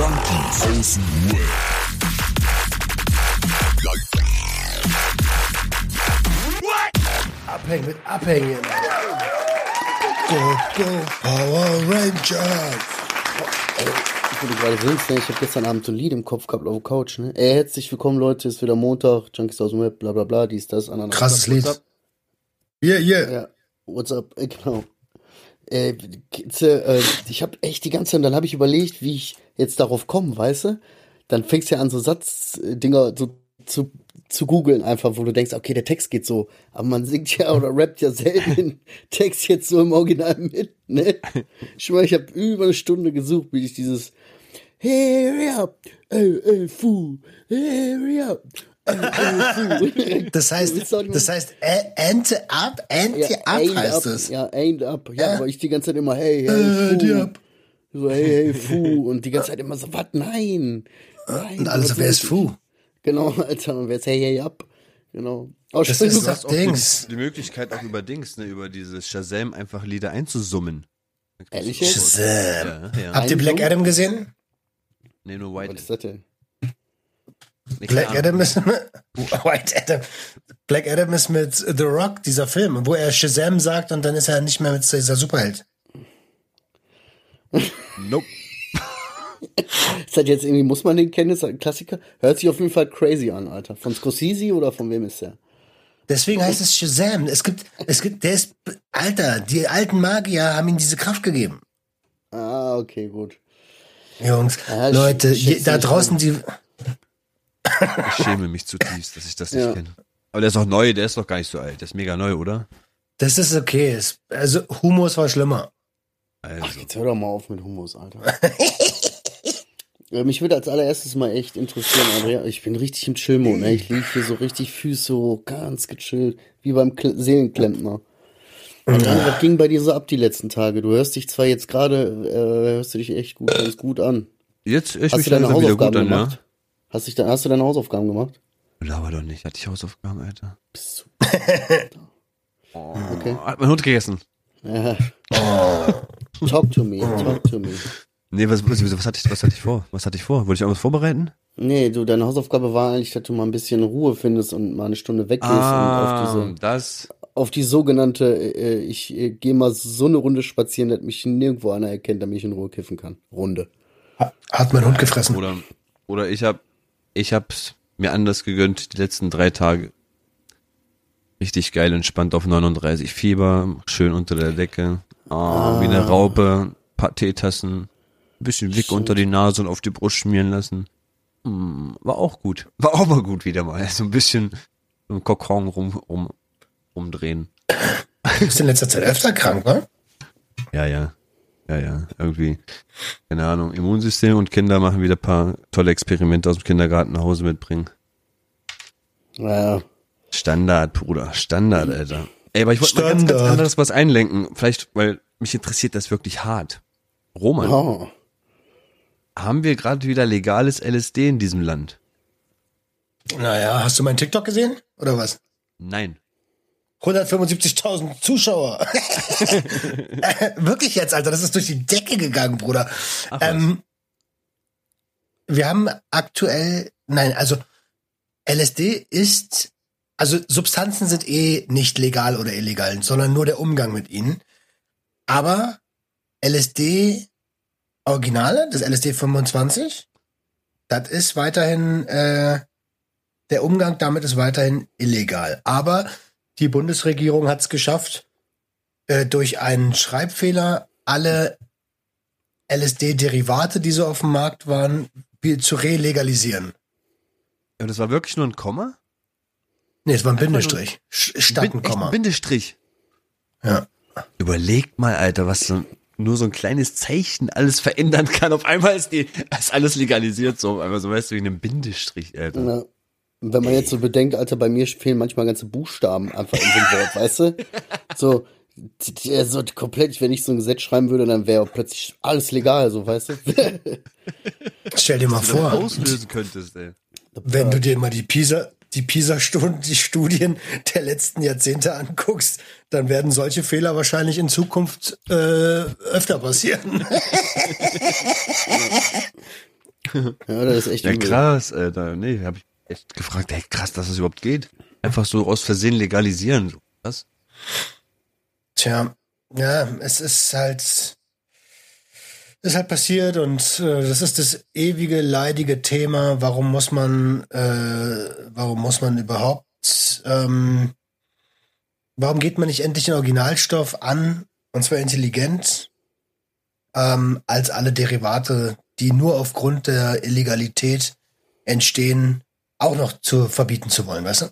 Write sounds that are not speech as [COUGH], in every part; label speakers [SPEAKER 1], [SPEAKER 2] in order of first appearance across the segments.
[SPEAKER 1] Junkies aus dem Web.
[SPEAKER 2] Abhängen mit Abhängen. Go, go, Power Rangers.
[SPEAKER 3] Ich wurde gerade wild, ne? Ich habe gestern Abend so ein Lied im Kopf gehabt auf der Couch, ne? Ey, herzlich willkommen, Leute, ist wieder Montag, Junkies aus dem Web, bla bla bla, dies, das, ananas.
[SPEAKER 2] Krasses
[SPEAKER 3] What's
[SPEAKER 2] Lied.
[SPEAKER 3] up?
[SPEAKER 2] Yeah, yeah.
[SPEAKER 3] Ja, what's up, äh, genau. Äh, äh, ich habe echt die ganze Zeit, dann habe ich überlegt, wie ich jetzt darauf komme, weißt du? Dann fängst du ja an, so Satzdinger so zu, zu googeln einfach, wo du denkst, okay, der Text geht so, aber man singt ja oder rappt ja selten den [LAUGHS] Text jetzt so im Original mit, ne? Ich schwör, ich habe über eine Stunde gesucht, bis ich dieses Hurry up, ey, ey, fu, hurry up. [LAUGHS]
[SPEAKER 2] Das heißt, das heißt, äh, Ente ab, Ente ab heißt
[SPEAKER 3] up,
[SPEAKER 2] es.
[SPEAKER 3] Ja, ain't up. Ja,
[SPEAKER 2] Ja.
[SPEAKER 3] aber ich die ganze Zeit immer, hey, hey,
[SPEAKER 2] Äh,
[SPEAKER 3] fu.
[SPEAKER 2] die ab.
[SPEAKER 3] So, hey, hey, fu. Und die ganze Zeit immer so, was? Nein. Nein.
[SPEAKER 2] Und alles,
[SPEAKER 3] was
[SPEAKER 2] wer ist? Fu?
[SPEAKER 3] Genau, [LAUGHS] Alter. Und wer ist hey, hey, up? Genau. Oh,
[SPEAKER 2] Das ist das Dings.
[SPEAKER 4] die Möglichkeit auch über Dings, ne, über dieses Shazam einfach Lieder einzusummen.
[SPEAKER 3] Ehrlich?
[SPEAKER 2] Shazam.
[SPEAKER 4] Ja, ja.
[SPEAKER 2] Habt ihr Black? Adam gesehen?
[SPEAKER 4] Nee, nur
[SPEAKER 3] Was
[SPEAKER 4] White.
[SPEAKER 3] ist das denn?
[SPEAKER 2] Black. Adam ist [LAUGHS] White Adam. Black Adam ist mit The Rock, dieser Film, wo er Shazam sagt und dann ist er nicht mehr mit dieser Superheld.
[SPEAKER 4] Nope.
[SPEAKER 3] Ist das jetzt irgendwie, muss man den kennen? Ist das ein Klassiker? Hört sich auf jeden Fall crazy an, Alter. Von Scorsese oder von wem ist der?
[SPEAKER 2] Deswegen heißt es Shazam. Es gibt, es gibt, der ist, Alter, die alten Magier haben ihm diese Kraft gegeben.
[SPEAKER 3] Ah, okay, gut.
[SPEAKER 2] Jungs,
[SPEAKER 3] Ja,
[SPEAKER 2] Leute, je, da draußen die,
[SPEAKER 4] Ich schäme mich zutiefst, dass ich das nicht
[SPEAKER 3] Ja.
[SPEAKER 4] kenne. Aber der ist doch neu, der ist doch gar nicht so alt. Der ist mega neu, oder?
[SPEAKER 2] das ist okay. Es- Also Humus war schlimmer.
[SPEAKER 4] Also.
[SPEAKER 3] Ach, jetzt hör doch mal auf mit Humus, Alter. [LAUGHS] Mich würde als allererstes mal echt interessieren, Andrea. Ich bin richtig im Chill-Mode, ne? Ich liege hier so richtig Füße hoch, ganz gechillt, wie beim Kle Seelenklempner. Andrea, was ging bei dir so ab die letzten Tage? Du hörst dich zwar jetzt gerade, äh, hörst du dich echt gut, ganz gut an.
[SPEAKER 4] Jetzt ich
[SPEAKER 3] Hast
[SPEAKER 4] mich
[SPEAKER 3] du deine
[SPEAKER 4] langsam wieder gut
[SPEAKER 3] Hausaufgaben
[SPEAKER 4] an,
[SPEAKER 3] gemacht?
[SPEAKER 4] ja?
[SPEAKER 3] Hast, dich hast du deine Hausaufgaben gemacht?
[SPEAKER 4] Laber doch nicht, hatte ich Hausaufgaben, Alter.
[SPEAKER 3] Bist [LAUGHS]
[SPEAKER 4] Oh,
[SPEAKER 3] Okay.
[SPEAKER 4] Hat mein Hund gegessen.
[SPEAKER 3] du. Ja. Talk to me, talk to me.
[SPEAKER 4] Nee, was, was, was, hatte ich, was hatte ich vor? Was hatte ich vor? Wollte ich irgendwas vorbereiten?
[SPEAKER 3] Nee, du, deine Hausaufgabe war eigentlich, dass du mal ein bisschen Ruhe findest und mal eine Stunde weggehst
[SPEAKER 4] Ah,
[SPEAKER 3] und auf diese
[SPEAKER 4] das.
[SPEAKER 3] auf die sogenannte, äh, ich äh, gehe mal so eine Runde spazieren, dass mich nirgendwo einer erkennt, damit ich in Ruhe kiffen kann. Runde.
[SPEAKER 2] Hat mein Hund gefressen.
[SPEAKER 4] Oder, oder ich hab, ich hab's mir anders gegönnt, die letzten drei Tage. Richtig geil, entspannt auf 39 Fieber, schön unter der Decke. Ah, Wie eine Raupe, paar Teetassen, ein bisschen Wick unter die Nase und auf die Brust schmieren lassen. Hm, war auch gut. War auch mal gut wieder mal. So ein bisschen im Kokon rum, rum, umdrehen.
[SPEAKER 2] Du bist in letzter Zeit öfter krank, ne?
[SPEAKER 4] Ja, ja. Ja, ja. Irgendwie, keine Ahnung, Immunsystem und Kinder machen wieder ein paar tolle Experimente aus dem Kindergarten nach Hause mitbringen.
[SPEAKER 3] Naja,
[SPEAKER 4] Standard, Bruder. Standard, Alter. Ey, aber ich wollte mal ganz, ganz anderes was einlenken. Vielleicht, weil mich interessiert das wirklich hart. Roman,
[SPEAKER 3] oh,
[SPEAKER 4] haben wir gerade wieder legales LSD in diesem Land?
[SPEAKER 2] Naja, hast du meinen TikTok gesehen? Oder was?
[SPEAKER 4] Nein.
[SPEAKER 2] 175.000 Zuschauer. [LAUGHS] Wirklich jetzt, Alter, das ist durch die Decke gegangen, Bruder.
[SPEAKER 4] Ach,
[SPEAKER 2] ähm, wir haben aktuell, nein, also LSD ist, also Substanzen sind eh nicht legal oder illegal, sondern nur der Umgang mit ihnen. Aber LSD Originale, das LSD 25, das ist weiterhin, äh, der Umgang damit ist weiterhin illegal. Aber die Bundesregierung hat es geschafft, äh, durch einen Schreibfehler alle LSD-Derivate, die so auf dem Markt waren, zu relegalisieren.
[SPEAKER 4] Ja, das war wirklich nur ein Komma?
[SPEAKER 2] Nee, es war ein
[SPEAKER 4] Einfach
[SPEAKER 2] Bindestrich. Statt ein Komma.
[SPEAKER 4] ein Bindestrich.
[SPEAKER 2] Ja.
[SPEAKER 4] Überlegt mal, Alter, was so, nur so ein kleines Zeichen alles verändern kann. Auf einmal ist, die, ist alles legalisiert, so, auf einmal so, weißt du, wie einem Bindestrich, Alter.
[SPEAKER 3] na, wenn man jetzt so bedenkt, Alter, bei mir fehlen manchmal ganze Buchstaben einfach in dem Wort, weißt du? [LAUGHS] So, so komplett, wenn ich so ein Gesetz schreiben würde, dann wäre plötzlich alles legal, so, weißt du? [LAUGHS]
[SPEAKER 2] Stell dir mal vor,
[SPEAKER 4] auslösen könntest, ey.
[SPEAKER 2] wenn du dir mal die Pisa, die Pisa-Studien, die Studien der letzten Jahrzehnte anguckst, dann werden solche Fehler wahrscheinlich in Zukunft äh, öfter passieren. [LAUGHS]
[SPEAKER 3] Ja, das ist echt
[SPEAKER 4] Ja, krass, Alter. Nee, hab ich echt gefragt, ey, krass, dass das überhaupt geht. Einfach so aus Versehen legalisieren. Was?
[SPEAKER 2] Tja, ja, es ist halt, ist halt passiert und äh, das ist das ewige leidige Thema. Warum muss man, äh, warum muss man überhaupt, ähm, warum geht man nicht endlich den Originalstoff an und zwar intelligent ähm, als alle Derivate, die nur aufgrund der Illegalität entstehen, auch noch zu verbieten zu wollen, weißt du?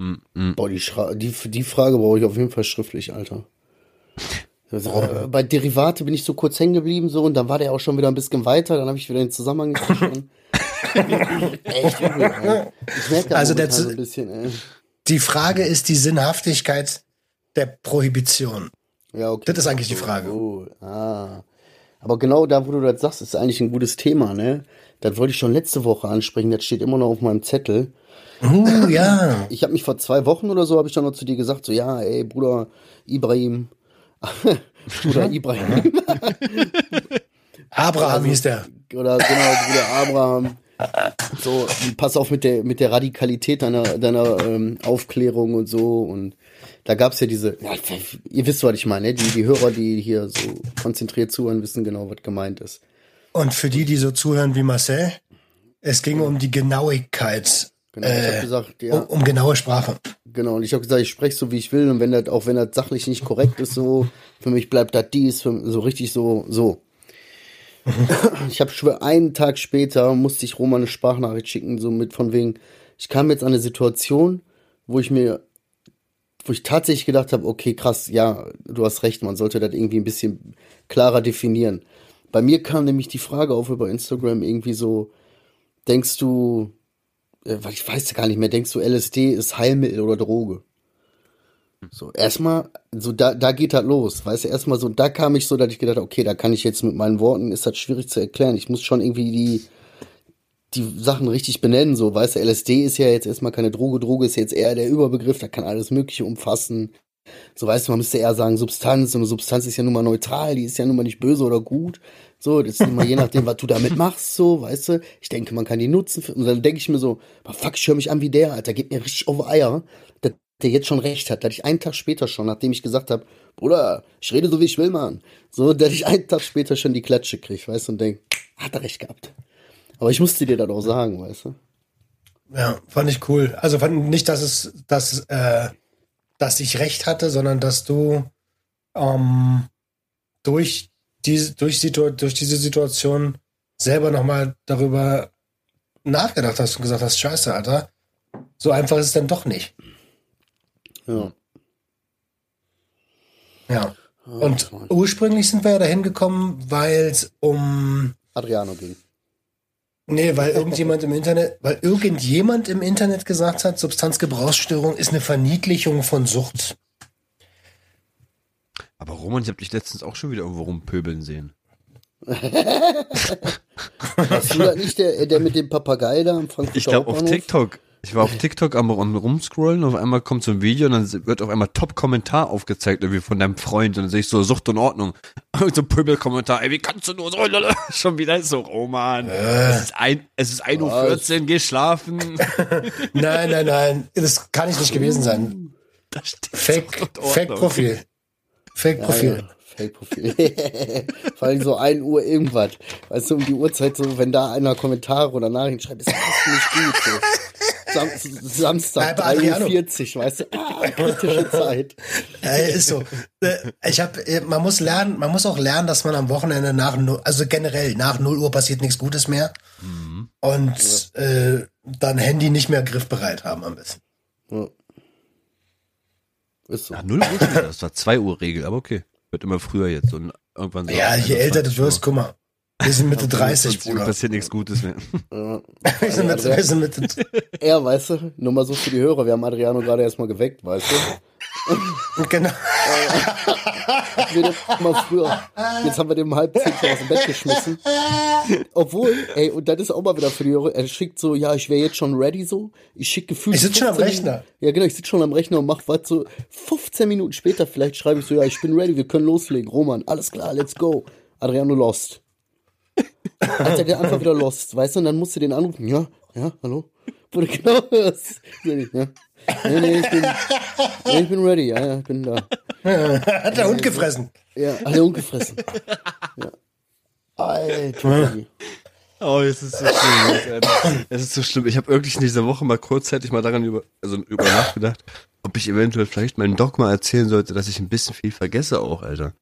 [SPEAKER 4] Hm, hm.
[SPEAKER 3] Boah, die, Schra die, die Frage brauche ich auf jeden Fall schriftlich, Alter. Also, äh, bei Derivate bin ich so kurz hängen geblieben so und dann war der auch schon wieder ein bisschen weiter, dann habe ich wieder den Zusammenhang verstanden. [LAUGHS] Echt übel, ey. Ich merke
[SPEAKER 2] Also der
[SPEAKER 3] so ein bisschen, ey.
[SPEAKER 2] Die Frage ist die Sinnhaftigkeit der Prohibition.
[SPEAKER 3] Ja, okay.
[SPEAKER 2] Das ist eigentlich die Frage.
[SPEAKER 3] Oh, ah. Aber genau da, wo du das sagst, ist eigentlich ein gutes Thema, ne? Das wollte ich schon letzte Woche ansprechen, das steht immer noch auf meinem Zettel.
[SPEAKER 2] Uh, ja. [LAUGHS]
[SPEAKER 3] Ich habe mich vor zwei Wochen oder so, habe ich dann noch zu dir gesagt, so, ja, ey, Bruder Ibrahim. [LAUGHS] Bruder Ibrahim. [LAUGHS]
[SPEAKER 2] Abraham hieß der.
[SPEAKER 3] oder genau, Bruder Abraham. So, pass auf mit der, mit der Radikalität deiner, deiner ähm, Aufklärung und so. Und da gab's ja diese, ja, ihr wisst, was ich meine, ne? die, die Hörer, die hier so konzentriert zuhören, wissen genau, was gemeint ist.
[SPEAKER 2] Und für die, die so zuhören wie Marcel, es ging um die Genauigkeit,
[SPEAKER 3] Genau, ich
[SPEAKER 2] Äh,
[SPEAKER 3] gesagt, ja,
[SPEAKER 2] um, um genaue Sprache.
[SPEAKER 3] genau. Und ich habe gesagt, ich spreche so, wie ich will. Und wenn das, auch wenn das sachlich nicht korrekt ist, so, für mich bleibt das dies, so richtig so, so. ich habe schon einen Tag später musste ich Roman eine Sprachnachricht schicken, so mit von wegen, ich kam jetzt an eine Situation, wo ich mir, wo ich tatsächlich gedacht habe, okay, krass, ja, du hast recht, man sollte das irgendwie ein bisschen klarer definieren. Bei mir kam nämlich die Frage auf über Instagram irgendwie so, denkst du, äh, weil ich weiß gar nicht mehr, denkst du, LSD ist Heilmittel oder Droge? So, erstmal, so da, da geht das los, weißt du, erstmal so, da kam ich so, dass ich gedacht habe, okay, da kann ich jetzt mit meinen Worten, ist das schwierig zu erklären. Ich muss schon irgendwie die, die Sachen richtig benennen, so, weißt du, LSD ist ja jetzt erstmal keine Droge, Droge ist jetzt eher der Überbegriff, da kann alles Mögliche umfassen. So, weißt du, man müsste eher sagen Substanz, und eine Substanz ist ja nun mal neutral, die ist ja nun mal nicht böse oder gut. So, das ist immer je nachdem, was du damit machst, so, weißt du. Ich denke, man kann die nutzen. Und dann denke ich mir so, "Boah, fuck, ich höre mich an wie der, Alter, geht mir richtig auf Eier, dass der jetzt schon recht hat, dass ich einen Tag später schon, nachdem ich gesagt habe, Bruder, ich rede so wie ich will, Mann. So, dass ich einen Tag später schon die Klatsche krieg, weißt du, und denk, hat er recht gehabt. Aber ich musste dir das auch sagen, weißt du.
[SPEAKER 2] Ja, fand ich cool. Also fand nicht, dass es, dass, äh, dass ich recht hatte, sondern dass du ähm, durch diese, durch, Situ durch diese Situation selber nochmal darüber nachgedacht hast und gesagt hast, scheiße, Alter, so einfach ist es dann doch nicht.
[SPEAKER 3] Ja.
[SPEAKER 2] Ja. Und
[SPEAKER 3] Mann.
[SPEAKER 2] ursprünglich sind wir ja dahin gekommen, weil es um
[SPEAKER 3] Adriano ging.
[SPEAKER 2] Nee, weil irgendjemand im Internet, weil irgendjemand im Internet gesagt hat, Substanzgebrauchsstörung ist eine Verniedlichung von Sucht.
[SPEAKER 4] Aber Roman, ich habe dich letztens auch schon wieder irgendwo rumpöbeln sehen.
[SPEAKER 3] Warst du da nicht der, der mit dem Papagei da am Frankfurter
[SPEAKER 4] Ich glaube auf? TikTok. Ich war auf TikTok am, rumscrollen, auf einmal kommt so ein Video und dann wird auf einmal Top-Kommentar aufgezeigt, irgendwie von deinem Freund und dann sehe ich so Sucht und Ordnung. [LAUGHS] Und so ein Pöbel-Kommentar, ey, wie kannst du nur so, lala. [LAUGHS] schon wieder so, Roman. Es ist ein, es ist 1.14 Uhr, geh schlafen. [LAUGHS]
[SPEAKER 2] Nein, nein, nein, das kann ich nicht gewesen sein. Fake. Fake-Profil. Fake-Profil.
[SPEAKER 3] Ja, Fake-Profil. Vor allem so 1 Uhr irgendwas. Weißt du, um die Uhrzeit, so, wenn da einer Kommentare oder Nachrichten schreibt, ist das nicht gut. So. Sam Samstag,
[SPEAKER 2] Nein, bei Adriano.
[SPEAKER 3] 3.40 Uhr, weißt du, ah, kritische Zeit.
[SPEAKER 2] Äh, ist so. Äh, Ich habe, man muss lernen, man muss auch lernen, dass man am Wochenende nach, null- also generell nach 0 Uhr passiert nichts Gutes mehr und äh, dann Handy nicht mehr griffbereit haben am besten.
[SPEAKER 3] Ja. Ist so.
[SPEAKER 4] Ja, 0 Uhr. Das war 2 Uhr Regel, aber okay. Wird immer früher jetzt und irgendwann so.
[SPEAKER 2] Ja, je älter du wirst, guck mal, wir sind Mitte 30,
[SPEAKER 4] 30 Uhr
[SPEAKER 2] Bruder.
[SPEAKER 4] passiert nichts Gutes mehr.
[SPEAKER 3] Ja. [LAUGHS]
[SPEAKER 2] Wir sind Mitte, wir sind Mitte,
[SPEAKER 3] Er, [LAUGHS] weißt du, nur mal so für die Hörer, wir haben Adriano gerade erstmal geweckt, weißt du. [LAUGHS]
[SPEAKER 2] genau.
[SPEAKER 3] Wir das mal früher. Jetzt haben wir den um halb zehn aus dem Bett geschmissen. Obwohl, ey, und das ist auch mal wieder für die Hörer, er schickt so, ja, ich wäre jetzt schon ready so. Ich schick gefühlt.
[SPEAKER 2] Ich sitz schon am
[SPEAKER 3] 15
[SPEAKER 2] Rechner.
[SPEAKER 3] Ja, genau, ich sitze schon am Rechner und mach was so. 15 Minuten später vielleicht schreibe ich so, ja, ich bin ready, wir können loslegen. Roman, alles klar, let's go. Adriano lost. Alter, der einfach wieder lost, weißt du, und dann musst du den anrufen, ja, ja, hallo? Wo du genau hörst. Ja. Nee, nee, ich bin, nee, ich bin ready, ja, ja, ich bin da. [LAUGHS]
[SPEAKER 2] Hat der Hund gefressen.
[SPEAKER 3] Ja, alle ungefressen. Ja. Alter.
[SPEAKER 4] Oh, es ist so schlimm. Alter. Es ist so schlimm. Ich habe wirklich in dieser Woche mal kurzzeitig mal daran über, also über nachgedacht, ob ich eventuell vielleicht meinem Doc mal erzählen sollte, dass ich ein bisschen viel vergesse auch, Alter.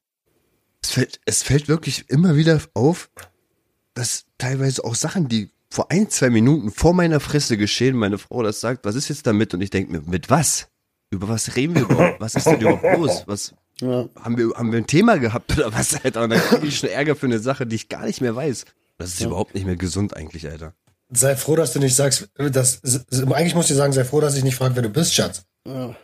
[SPEAKER 4] Es fällt, es fällt wirklich immer wieder auf, dass teilweise auch Sachen, die vor ein, zwei Minuten vor meiner Fresse geschehen, meine Frau das sagt, was ist jetzt damit? Und ich denke mir, mit was? Über was reden wir überhaupt? Was ist denn überhaupt los? Was,
[SPEAKER 3] Ja.
[SPEAKER 4] haben wir, haben wir ein Thema gehabt oder was, Alter? Und dann kriege ich schon Ärger für eine Sache, die ich gar nicht mehr weiß. Das ist überhaupt nicht mehr gesund eigentlich, Alter.
[SPEAKER 2] Sei froh, dass du nicht sagst, dass, eigentlich musst du sagen, sei froh, dass ich nicht frage, wer du bist, Schatz.
[SPEAKER 3] ja.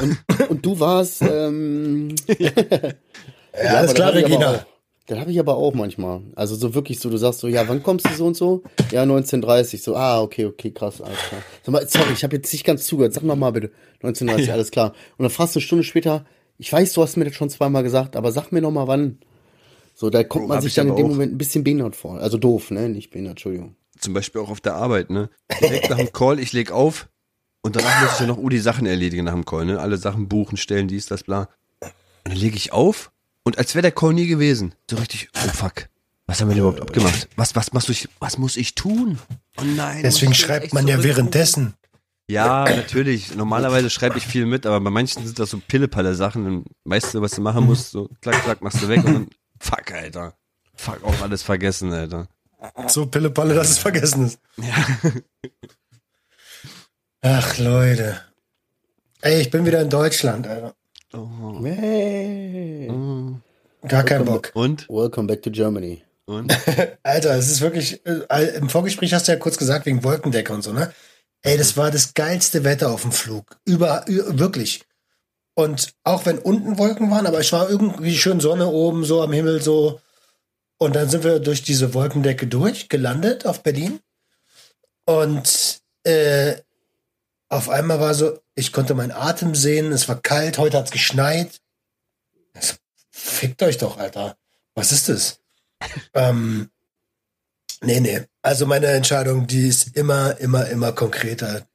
[SPEAKER 3] Und, und du warst, ähm, [LAUGHS]
[SPEAKER 2] Ja, alles klar,
[SPEAKER 3] das hab ich aber
[SPEAKER 2] Regina.
[SPEAKER 3] Das habe ich aber auch manchmal. Also so wirklich so, du sagst so, ja, wann kommst du so und so? Ja, 1930. So, ah, okay, okay, krass, alles klar. Sag mal, sorry, ich habe jetzt nicht ganz zugehört. Sag noch mal bitte. 1930, [LAUGHS] alles klar. Und dann fragst du eine Stunde später, ich weiß, du hast mir das schon zweimal gesagt, aber sag mir noch mal wann. So, da kommt man sich
[SPEAKER 4] ich
[SPEAKER 3] dann in dem
[SPEAKER 4] auch.
[SPEAKER 3] Moment ein bisschen behindert vor. Also doof, ne? Nicht behindert, Entschuldigung.
[SPEAKER 4] Zum Beispiel auch auf der Arbeit, ne? Direkt nach dem Call, ich leg auf und danach muss ich ja noch die Sachen erledigen nach dem Call, ne? Alle Sachen buchen, stellen, dies, das, bla. Und dann lege ich auf und als wäre der Call nie gewesen. So richtig, oh fuck. Was haben wir denn überhaupt abgemacht? Was, was, was, muss ich, was muss ich tun? Oh nein.
[SPEAKER 2] Deswegen schreibt man ja währenddessen.
[SPEAKER 4] Ja, natürlich. Normalerweise schreibe ich viel mit, aber bei manchen sind das so Pillepalle Sachen. Dann weißt du, was du machen musst. So, klack, klack, machst du weg und dann, fuck, Alter. Fuck, auch alles vergessen, Alter.
[SPEAKER 2] So Pillepalle, dass es vergessen ist. Ach, Leute. Ey, ich bin wieder in Deutschland, Alter.
[SPEAKER 4] Oh.
[SPEAKER 3] Hey.
[SPEAKER 2] Gar keinen Bock.
[SPEAKER 4] Und?
[SPEAKER 3] Welcome back to Germany.
[SPEAKER 4] Und? [LAUGHS]
[SPEAKER 2] Alter, es ist wirklich, äh, im Vorgespräch hast du ja kurz gesagt, wegen Wolkendecke und so, ne? Ey, das war das geilste Wetter auf dem Flug. Über, wirklich. Und auch wenn unten Wolken waren, aber es war irgendwie schön Sonne oben, so am Himmel, so. Und dann sind wir durch diese Wolkendecke durch, gelandet auf Berlin. Und äh, auf einmal war so, ich konnte meinen Atem sehen, es war kalt, heute hat's geschneit. So, Fickt euch doch, Alter. Was ist das? [LAUGHS] ähm, nee, nee. Also meine Entscheidung, die ist immer, immer, immer konkreter.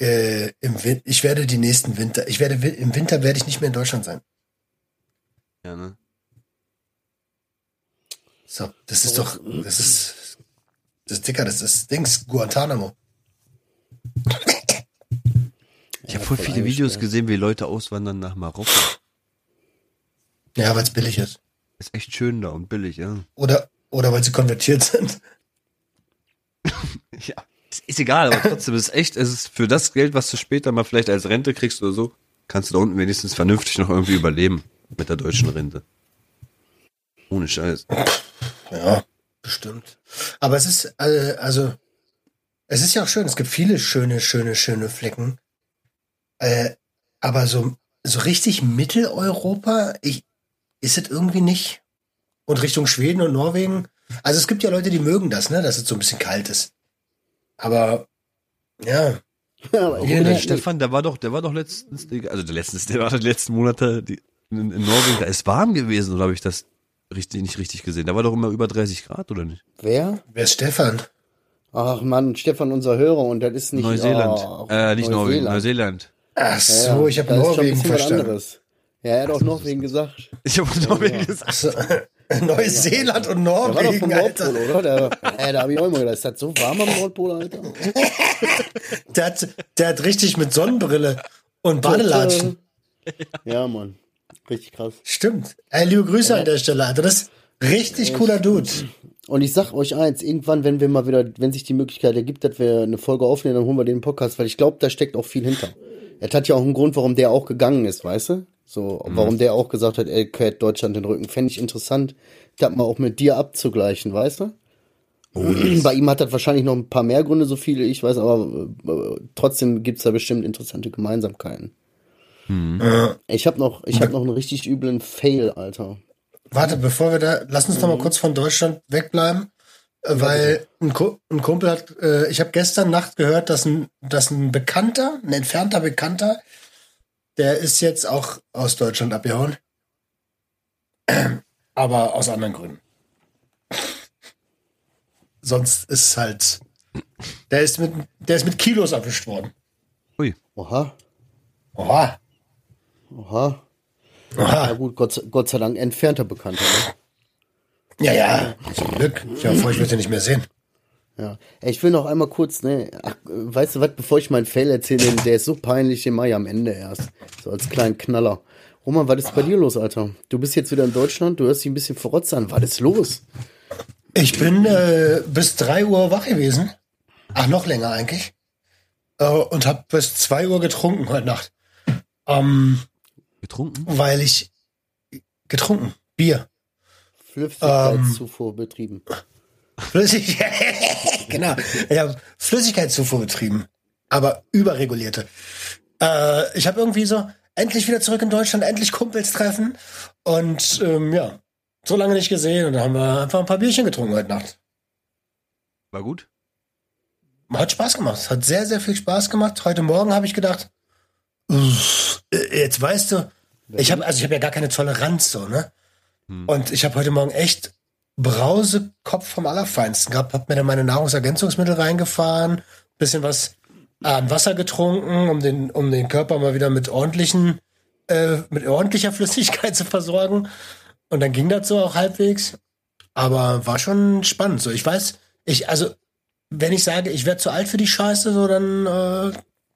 [SPEAKER 2] Äh, im Win ich werde die nächsten Winter, ich werde im Winter werde ich nicht mehr in Deutschland sein.
[SPEAKER 4] Ja, ne?
[SPEAKER 2] So, das ist doch, das ist, das ist dicker, das ist Dings, Guantanamo. [LAUGHS]
[SPEAKER 4] Ich habe voll viele Videos gesehen, wie Leute auswandern nach Marokko.
[SPEAKER 2] Ja, weil es billig ist.
[SPEAKER 4] Ist echt schön da und billig, ja.
[SPEAKER 2] Oder, oder weil sie konvertiert sind. [LAUGHS]
[SPEAKER 4] Ja. Ist, ist egal, aber trotzdem ist echt, es ist für das Geld, was du später mal vielleicht als Rente kriegst oder so, kannst du da unten wenigstens vernünftig noch irgendwie überleben mit der deutschen Rente. Ohne Scheiß.
[SPEAKER 2] Ja, bestimmt. Aber es ist, äh, also, es ist ja auch schön. Es gibt viele schöne, schöne, schöne Flecken. Äh, aber so, so richtig Mitteleuropa, ich, ist es irgendwie nicht. Und Richtung Schweden und Norwegen. Also es gibt ja Leute, die mögen das, ne, dass es so ein bisschen kalt ist. Aber, ja,
[SPEAKER 3] aber
[SPEAKER 2] Ja,
[SPEAKER 3] bin
[SPEAKER 2] der
[SPEAKER 4] Stefan, der war doch, der war doch letztens, also der letztens, der war die letzten Monate die, in, in Norwegen, da ist warm gewesen, oder habe ich das richtig, nicht richtig gesehen? Da war doch immer über 30 Grad, oder nicht?
[SPEAKER 3] Wer?
[SPEAKER 2] wer ist Stefan?
[SPEAKER 3] Ach Mann, Stefan, unser Hörer, und das ist nicht
[SPEAKER 4] Neuseeland.
[SPEAKER 3] Oh,
[SPEAKER 4] äh, nicht Norwegen, Neuseeland.
[SPEAKER 2] Ach so,
[SPEAKER 3] Ja,
[SPEAKER 2] ich habe Norwegen verstanden.
[SPEAKER 3] Ja, er hat auch Norwegen gesagt.
[SPEAKER 4] Ich habe Norwegen gesagt.
[SPEAKER 2] So, Neuseeland und
[SPEAKER 3] Der war doch vom
[SPEAKER 2] Norwegen, Alter.
[SPEAKER 3] Nordpol, oder? Der, äh, da habe ich auch immer gedacht, ist das so warm am Nordpol, Alter? [LAUGHS]
[SPEAKER 2] Der hat, der hat richtig mit Sonnenbrille und Badelatschen. [LAUGHS]
[SPEAKER 3] Ja, Mann. Richtig krass.
[SPEAKER 2] Stimmt. Ey, liebe Grüße an der Stelle, Alter. Das ist richtig cooler Dude.
[SPEAKER 3] Und ich sag euch eins, irgendwann, wenn wir mal wieder, wenn sich die Möglichkeit ergibt, dass wir eine Folge aufnehmen, dann holen wir den Podcast, weil ich glaube, da steckt auch viel hinter. Er hat ja auch einen Grund, warum der auch gegangen ist, weißt du? So, warum der auch gesagt hat, er kehrt Deutschland den Rücken. Fände ich interessant, das mal auch mit dir abzugleichen, weißt du? Bei ihm hat das wahrscheinlich noch ein paar mehr Gründe, so viele ich weiß, aber äh, trotzdem gibt's da bestimmt interessante Gemeinsamkeiten. Ich habe noch, ich hab noch einen richtig üblen Fail, Alter.
[SPEAKER 2] Warte, bevor wir da, lass uns noch mal kurz von Deutschland wegbleiben, äh, weil ein, Ku- ein Kumpel hat, äh, ich habe gestern Nacht gehört, dass ein, dass ein Bekannter, ein entfernter Bekannter, der ist jetzt auch aus Deutschland abgehauen, [CLEARS THROAT] aber aus anderen Gründen. [LAUGHS] sonst ist halt, der ist mit, der ist mit Kilos erwischt worden.
[SPEAKER 4] Ui.
[SPEAKER 3] Oha,
[SPEAKER 2] Oha.
[SPEAKER 3] oha. Ja
[SPEAKER 2] Oha.
[SPEAKER 3] gut, Gott, Gott sei Dank entfernter Bekannter. Ne?
[SPEAKER 2] Ja, ja, zum Glück. Ich hoffe, ich würde ihn nicht mehr sehen.
[SPEAKER 3] Ja. Ey, ich will noch einmal kurz, ne, ach, weißt du was, bevor ich meinen Fail erzähle, der ist so peinlich, den mach ich am Ende erst. So als kleinen Knaller. Roman, was ist bei dir los, Alter? Du bist jetzt wieder in Deutschland, du hörst dich ein bisschen verrotzt an. Was ist los?
[SPEAKER 2] Ich bin äh, bis 3 Uhr wach gewesen. Ach, noch länger eigentlich. Äh, und habe bis 2 Uhr getrunken heute Nacht. Ähm,
[SPEAKER 4] Getrunken?
[SPEAKER 2] weil ich getrunken. Bier.
[SPEAKER 3] Flüssigkeitszufuhr betrieben.
[SPEAKER 2] Flüssig [LAUGHS] genau. Ich habe Flüssigkeitszufuhr betrieben. Aber überregulierte. Äh, ich habe irgendwie so, endlich wieder zurück in Deutschland, endlich Kumpels treffen. Und ähm, ja, so lange nicht gesehen. Und dann haben wir einfach ein paar Bierchen getrunken heute Nacht.
[SPEAKER 4] War gut?
[SPEAKER 2] Hat Spaß gemacht. Es hat sehr, sehr viel Spaß gemacht. Heute Morgen habe ich gedacht, äh, jetzt weißt du, ich habe also ich habe ja gar keine Toleranz so, ne? Und ich habe heute Morgen echt Brausekopf vom Allerfeinsten gehabt, hab mir dann meine Nahrungsergänzungsmittel reingefahren, bisschen was an Wasser getrunken, um den um den Körper mal wieder mit ordentlichen äh, mit ordentlicher Flüssigkeit zu versorgen. Und dann ging das so auch halbwegs. Aber war schon spannend. So, ich weiß, ich, also, wenn ich sage, ich werde zu alt für die Scheiße, so, dann äh,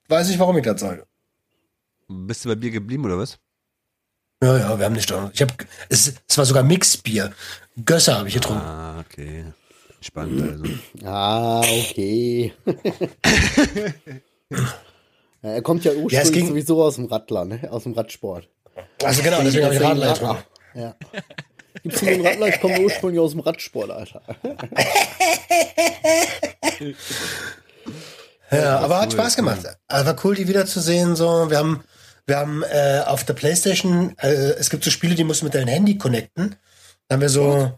[SPEAKER 2] weiß ich, warum ich das sage.
[SPEAKER 4] Bist du bei Bier geblieben oder was?
[SPEAKER 2] Ja, ja, wir haben nicht. Ich habe, es, es war sogar Mixbier. Gösser habe ich getrunken.
[SPEAKER 4] Ah, okay. Spannend also.
[SPEAKER 3] Ah, okay. [LAUGHS] ja, er kommt ja
[SPEAKER 2] Ja, es
[SPEAKER 3] ursprünglich
[SPEAKER 2] ging-
[SPEAKER 3] sowieso aus dem Radler, ne? Aus dem Radsport.
[SPEAKER 2] Also genau, deswegen habe ich Radler getrunken.
[SPEAKER 3] Ja. Gibt's nur einen Radler? Ich komme ursprünglich aus dem Radsport, Alter. [LAUGHS]
[SPEAKER 2] Ja, aber hat Spaß gemacht. Also war cool, die wiederzusehen. So, wir haben, wir haben äh, auf der PlayStation, äh, es gibt so Spiele, die musst du mit deinem Handy connecten. Da haben wir so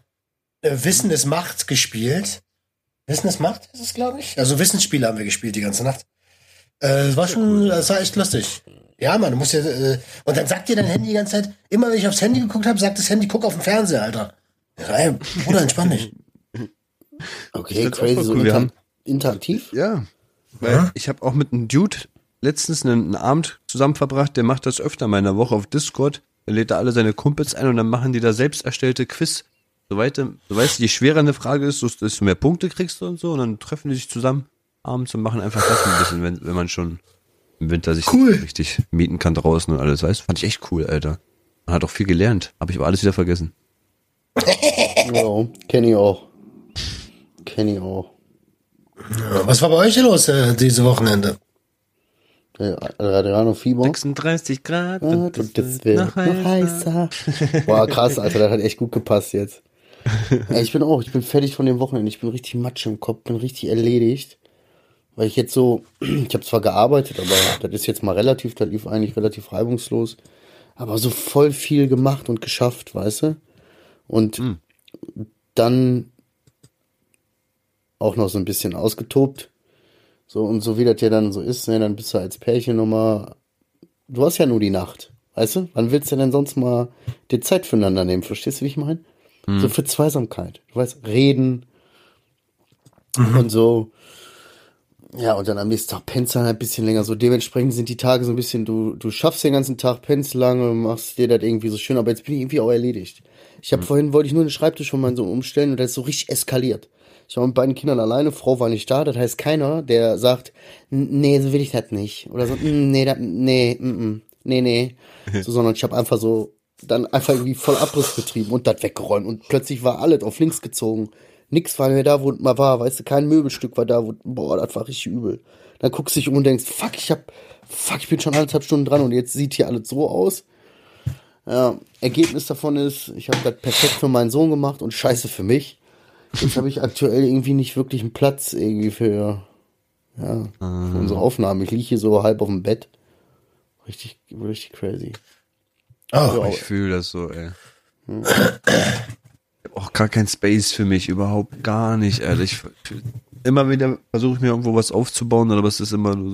[SPEAKER 2] äh, Wissen ist Macht gespielt. Wissen ist Macht ist es, glaube ich. Also Wissensspiele haben wir gespielt die ganze Nacht. Äh, das war schon, das war echt lustig. Ja, Mann, du musst ja, äh, und dann sagt dir dein Handy die ganze Zeit, immer wenn ich aufs Handy geguckt habe, sagt das Handy, guck auf den Fernseher, Alter. So, ey, Bruder, entspann dich. [LAUGHS]
[SPEAKER 3] Okay, crazy. So
[SPEAKER 4] cool. Wir
[SPEAKER 3] inter
[SPEAKER 4] haben-
[SPEAKER 3] interaktiv?
[SPEAKER 4] Ja. Weil ich habe auch mit einem Dude letztens einen, einen Abend zusammen verbracht, der macht das öfter mal in der Woche auf Discord. Er lädt da alle seine Kumpels ein und dann machen die da selbst erstellte Quiz. Soweit, du so weißt, je schwerer eine Frage ist, desto desto mehr Punkte kriegst du und so. Und dann treffen die sich zusammen abends und machen einfach das ein bisschen, wenn, wenn man schon im Winter sich
[SPEAKER 2] Cool.
[SPEAKER 4] richtig mieten kann draußen und alles, weißt Fand ich echt cool, Alter. Man hat auch viel gelernt. Habe ich aber alles wieder vergessen. [LAUGHS]
[SPEAKER 3] Ja, kenn ich auch. Kenn ich auch.
[SPEAKER 2] Was war bei euch los äh, diese Wochenende?
[SPEAKER 3] Adriano Fieber.
[SPEAKER 4] 36 Grad.
[SPEAKER 3] Ah, Und das wird noch heißer. [LAUGHS] Boah, krass, Alter, das hat echt gut gepasst jetzt. Ey, ich bin auch, ich bin fertig von dem Wochenende. Ich bin richtig matsch im Kopf, bin richtig erledigt. Weil ich jetzt so, [CLEARS THROAT] ich habe zwar gearbeitet, aber das ist jetzt mal relativ, das lief eigentlich relativ reibungslos. Aber so voll viel gemacht und geschafft, weißt du? Und dann auch noch so ein bisschen ausgetobt. So, und so wie das ja dann so ist, ne, dann bist du als Pärchen nochmal du hast ja nur die Nacht. Weißt du? Wann willst du denn sonst mal die Zeit füreinander nehmen? Verstehst du, wie ich meine? So für Zweisamkeit. Du weißt, reden und so. Ja, und dann am nächsten Tag pennst du dann ein bisschen länger. So dementsprechend sind die Tage so ein bisschen, du, du schaffst den ganzen Tag, pennst lange, machst dir das irgendwie so schön, aber jetzt bin ich irgendwie auch erledigt. Ich habe vorhin, wollte ich nur den Schreibtisch von meinem Sohn umstellen und das ist so richtig eskaliert. Ich war mit beiden Kindern alleine, Frau war nicht da, das heißt keiner, der sagt, "N- nee, so will ich das nicht. Oder so, "Mm, nee, dat, nee, mm, mm, nee, nee. [LAUGHS] So, sondern ich habe einfach so dann einfach irgendwie voll Abriss betrieben und das weggeräumt und plötzlich war alles auf links gezogen. Nix war mehr da, wo man war, weißt du, kein Möbelstück war da, wo, boah, das war richtig übel. Dann guckst du dich um und denkst, fuck, ich hab, fuck, ich bin schon anderthalb Stunden dran und jetzt sieht hier alles so aus. Ja, Ergebnis davon ist, ich habe das perfekt für meinen Sohn gemacht und scheiße für mich. Jetzt habe ich aktuell irgendwie nicht wirklich einen Platz irgendwie für, ja, für unsere Aufnahme. Ich liege hier so halb auf dem Bett. Richtig, richtig crazy.
[SPEAKER 2] Oh,
[SPEAKER 4] Ich fühle das so, ey. Ich hab auch gar kein Space für mich, überhaupt gar nicht, ehrlich. Immer wieder versuche ich mir irgendwo was aufzubauen, aber es ist immer nur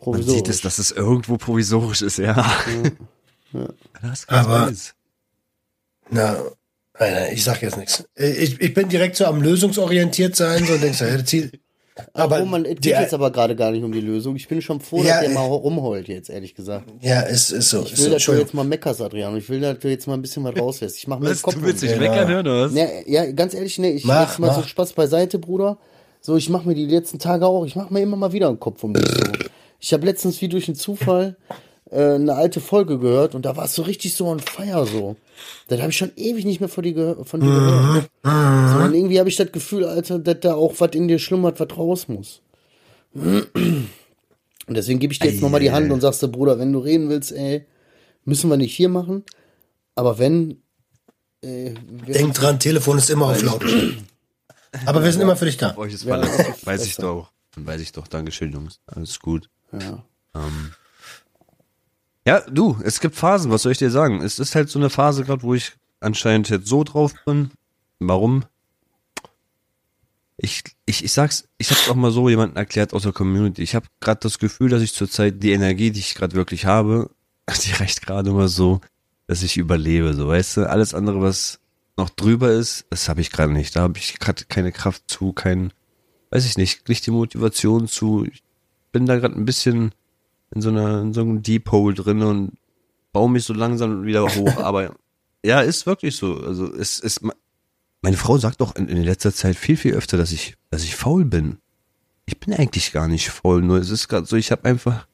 [SPEAKER 4] so. Man sieht es, dass es irgendwo provisorisch ist, ja. Das ist kein
[SPEAKER 2] Aber-
[SPEAKER 4] Space.
[SPEAKER 2] na, ich sag jetzt nichts. Ich, ich bin direkt so am lösungsorientiert sein, so und denkst, ja, Ziel.
[SPEAKER 3] Aber
[SPEAKER 2] Aber
[SPEAKER 3] oh, man, es geht jetzt aber gerade gar nicht um die Lösung. Ich bin schon froh,
[SPEAKER 2] Ja,
[SPEAKER 3] dass der
[SPEAKER 2] äh,
[SPEAKER 3] mal rumheult jetzt, ehrlich gesagt.
[SPEAKER 2] Ja, es ist so.
[SPEAKER 3] Ich
[SPEAKER 2] ist
[SPEAKER 3] will,
[SPEAKER 2] so.
[SPEAKER 3] dass du jetzt mal meckerst, Adriano. Ich will, dass du jetzt mal ein bisschen was [LAUGHS] rauslässt. Ich mach mir
[SPEAKER 4] Was,
[SPEAKER 3] Kopf
[SPEAKER 4] du willst
[SPEAKER 3] um.
[SPEAKER 4] dich
[SPEAKER 2] Ja.
[SPEAKER 4] meckern hören, oder was?
[SPEAKER 3] Ja, ja, ganz ehrlich, nee, ich
[SPEAKER 2] Mach,
[SPEAKER 3] jetzt mal so
[SPEAKER 2] mach.
[SPEAKER 3] Spaß beiseite, Bruder. So, ich mache mir die letzten Tage auch, ich mache mir immer mal wieder einen Kopf um dich. So. Ich habe letztens wie durch einen Zufall äh, eine alte Folge gehört und da war es so richtig so on fire so. Das habe ich schon ewig nicht mehr von dir, gehör von dir gehört. So, und irgendwie habe ich das Gefühl, Alter, dass da auch was in dir schlummert, was raus muss. Und deswegen gebe ich dir jetzt nochmal die Hand und sagst du, Bruder, wenn du reden willst, ey, müssen wir nicht hier machen. Aber wenn, äh,
[SPEAKER 2] Denk dran, Telefon ist immer auf laut. Aber wir sind immer für dich da.
[SPEAKER 4] Weiß ich doch. Dann weiß ich doch. Dankeschön, Jungs. Alles gut.
[SPEAKER 3] ja.
[SPEAKER 4] Ähm. Ja, du, es gibt Phasen, was soll ich dir sagen? Es ist halt so eine Phase gerade, wo ich anscheinend jetzt so drauf bin. Warum? Ich, ich, ich sag's, ich hab's auch mal so jemandem erklärt aus der Community. Ich habe gerade das Gefühl, dass ich zurzeit die Energie, die ich gerade wirklich habe, [LAUGHS] die reicht gerade mal so, dass ich überlebe, so weißt du. Alles andere, was noch drüber ist, das habe ich gerade nicht. Da habe ich gerade keine Kraft zu, kein, weiß ich nicht, nicht die Motivation zu. Ich bin da gerade ein bisschen in so einer in so einem Deep Hole drin und baue mich so langsam wieder hoch. [LAUGHS] Aber ja, ist wirklich so. Also es ist meine Frau sagt doch in, in letzter Zeit viel viel öfter, dass ich dass ich faul bin. Ich bin eigentlich gar nicht faul, nur es ist gerade so, ich habe einfach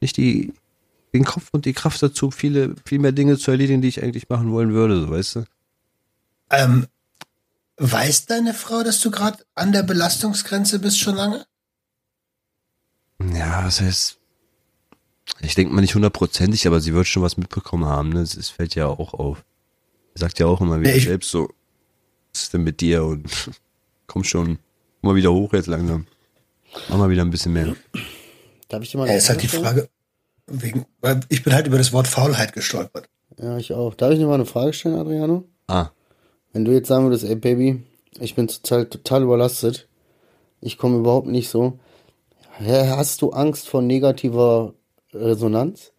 [SPEAKER 4] nicht die den Kopf und die Kraft dazu, viele viel mehr Dinge zu erledigen, die ich eigentlich machen wollen würde, so weißt du.
[SPEAKER 2] Ähm, weiß deine Frau, dass du gerade an der Belastungsgrenze bist schon lange?
[SPEAKER 4] Ja, das heißt, ich denke mal nicht hundertprozentig, aber sie wird schon was mitbekommen haben. Ne? Es, es fällt ja auch auf. Sie sagt ja auch immer wieder
[SPEAKER 2] ich-
[SPEAKER 4] selbst so, was ist denn mit dir? Und [LAUGHS] komm schon, komm mal wieder hoch jetzt langsam. Mach mal wieder ein bisschen mehr.
[SPEAKER 3] Darf ich dir mal
[SPEAKER 2] Ja,
[SPEAKER 3] eine
[SPEAKER 2] ist halt die
[SPEAKER 3] stellen?
[SPEAKER 2] Frage, wegen, weil ich bin halt über das Wort Faulheit gestolpert.
[SPEAKER 3] Ja, ich auch. Darf ich dir mal eine Frage stellen, Adriano?
[SPEAKER 4] Ah,
[SPEAKER 3] Wenn du jetzt sagen würdest, ey Baby, ich bin zurzeit total überlastet, ich komme überhaupt nicht so. Hast du Angst vor negativer Resonanz?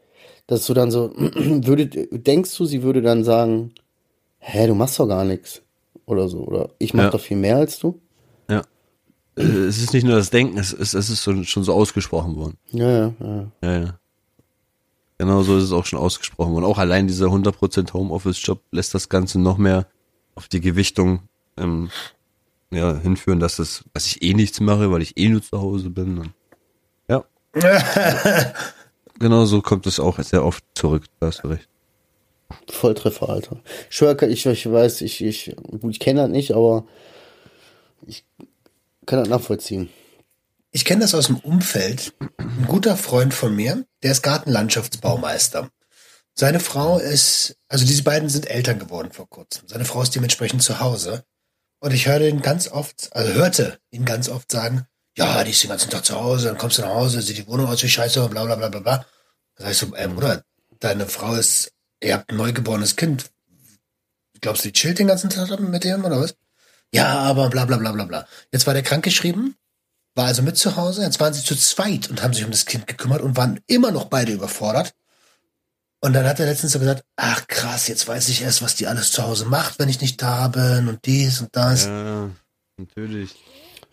[SPEAKER 3] Dass du dann so, [CLEARS THROAT] würde, denkst du, sie würde dann sagen, hä, du machst doch gar nichts? Oder so, oder ich mach
[SPEAKER 4] Ja.
[SPEAKER 3] doch viel mehr als du?
[SPEAKER 4] ja. Äh, Es ist nicht nur das Denken, es ist, es ist schon so ausgesprochen worden.
[SPEAKER 3] Ja, ja, ja.
[SPEAKER 4] Ja, ja. Genau so ist es auch schon ausgesprochen worden. Auch allein dieser 100% Homeoffice-Job lässt das Ganze noch mehr auf die Gewichtung ähm, ja, hinführen, dass, es, dass ich eh nichts mache, weil ich eh nur zu Hause bin. Und, ja. [LAUGHS] genau so kommt es auch sehr oft zurück. Da hast du recht.
[SPEAKER 3] Volltreffer, Alter. Ich schwör, ich, ich weiß, ich, ich, gut, ich kenne das nicht, aber ich kann das nachvollziehen.
[SPEAKER 2] Ich kenne das aus dem Umfeld. Ein guter Freund von mir, der ist Gartenlandschaftsbaumeister. Seine Frau ist, also diese beiden sind Eltern geworden vor kurzem. Seine Frau ist dementsprechend zu Hause. Und ich höre ihn ganz oft, also hörte ihn ganz oft sagen, ja, die ist den ganzen Tag zu Hause, dann kommst du nach Hause, sieht die Wohnung aus wie Scheiße, bla bla bla bla bla. Da sag ich so, ey Bruder, deine Frau ist, ihr habt ein neugeborenes Kind. Glaubst du, die chillt den ganzen Tag mit dem oder was? Ja, aber bla bla bla bla bla. Jetzt war der krankgeschrieben, war also mit zu Hause, jetzt waren sie zu zweit und haben sich um das Kind gekümmert und waren immer noch beide überfordert. Und dann hat er letztens so gesagt, ach krass, jetzt weiß ich erst, was die alles zu Hause macht, wenn ich nicht da bin und dies und das.
[SPEAKER 4] Ja, natürlich.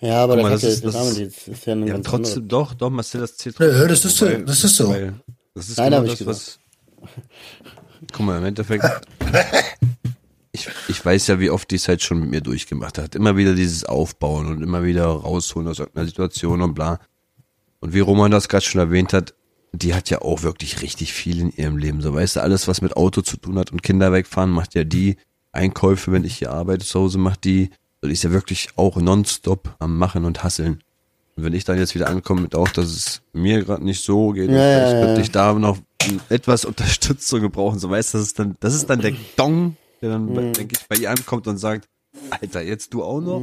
[SPEAKER 3] Ja, aber
[SPEAKER 4] mal,
[SPEAKER 3] das,
[SPEAKER 4] das ist-
[SPEAKER 3] ja,
[SPEAKER 4] das
[SPEAKER 3] damit
[SPEAKER 4] ist-
[SPEAKER 3] ja
[SPEAKER 4] Ja, trotzdem, doch, doch, Marcel, das zählt trotzdem.
[SPEAKER 2] das ist so, das ist so.
[SPEAKER 4] Das ist
[SPEAKER 3] Nein,
[SPEAKER 4] genau
[SPEAKER 3] ich
[SPEAKER 4] das,
[SPEAKER 3] gesagt.
[SPEAKER 4] was. Guck mal, im Endeffekt. [LAUGHS] Ich, ich weiß ja, wie oft die es halt schon mit mir durchgemacht hat. Immer wieder dieses Aufbauen und immer wieder rausholen aus irgendeiner Situation und bla. Und wie Roman das gerade schon erwähnt hat, die hat ja auch wirklich richtig viel in ihrem Leben. So, weißt du, alles, was mit Auto zu tun hat und Kinder wegfahren, macht ja die. Einkäufe, wenn ich hier arbeite zu Hause, macht die. Ist ja wirklich auch nonstop am Machen und Hasseln. Und wenn ich dann jetzt wieder ankomme mit auch, dass es mir gerade nicht so geht,
[SPEAKER 3] Ja,
[SPEAKER 4] vielleicht
[SPEAKER 3] ja,
[SPEAKER 4] könnte ich da noch etwas Unterstützung gebrauchen. So weißt du, das ist dann, das ist dann der Dong, der dann,
[SPEAKER 3] Mhm.
[SPEAKER 4] denke ich, bei ihr ankommt und sagt, Alter, jetzt du auch noch?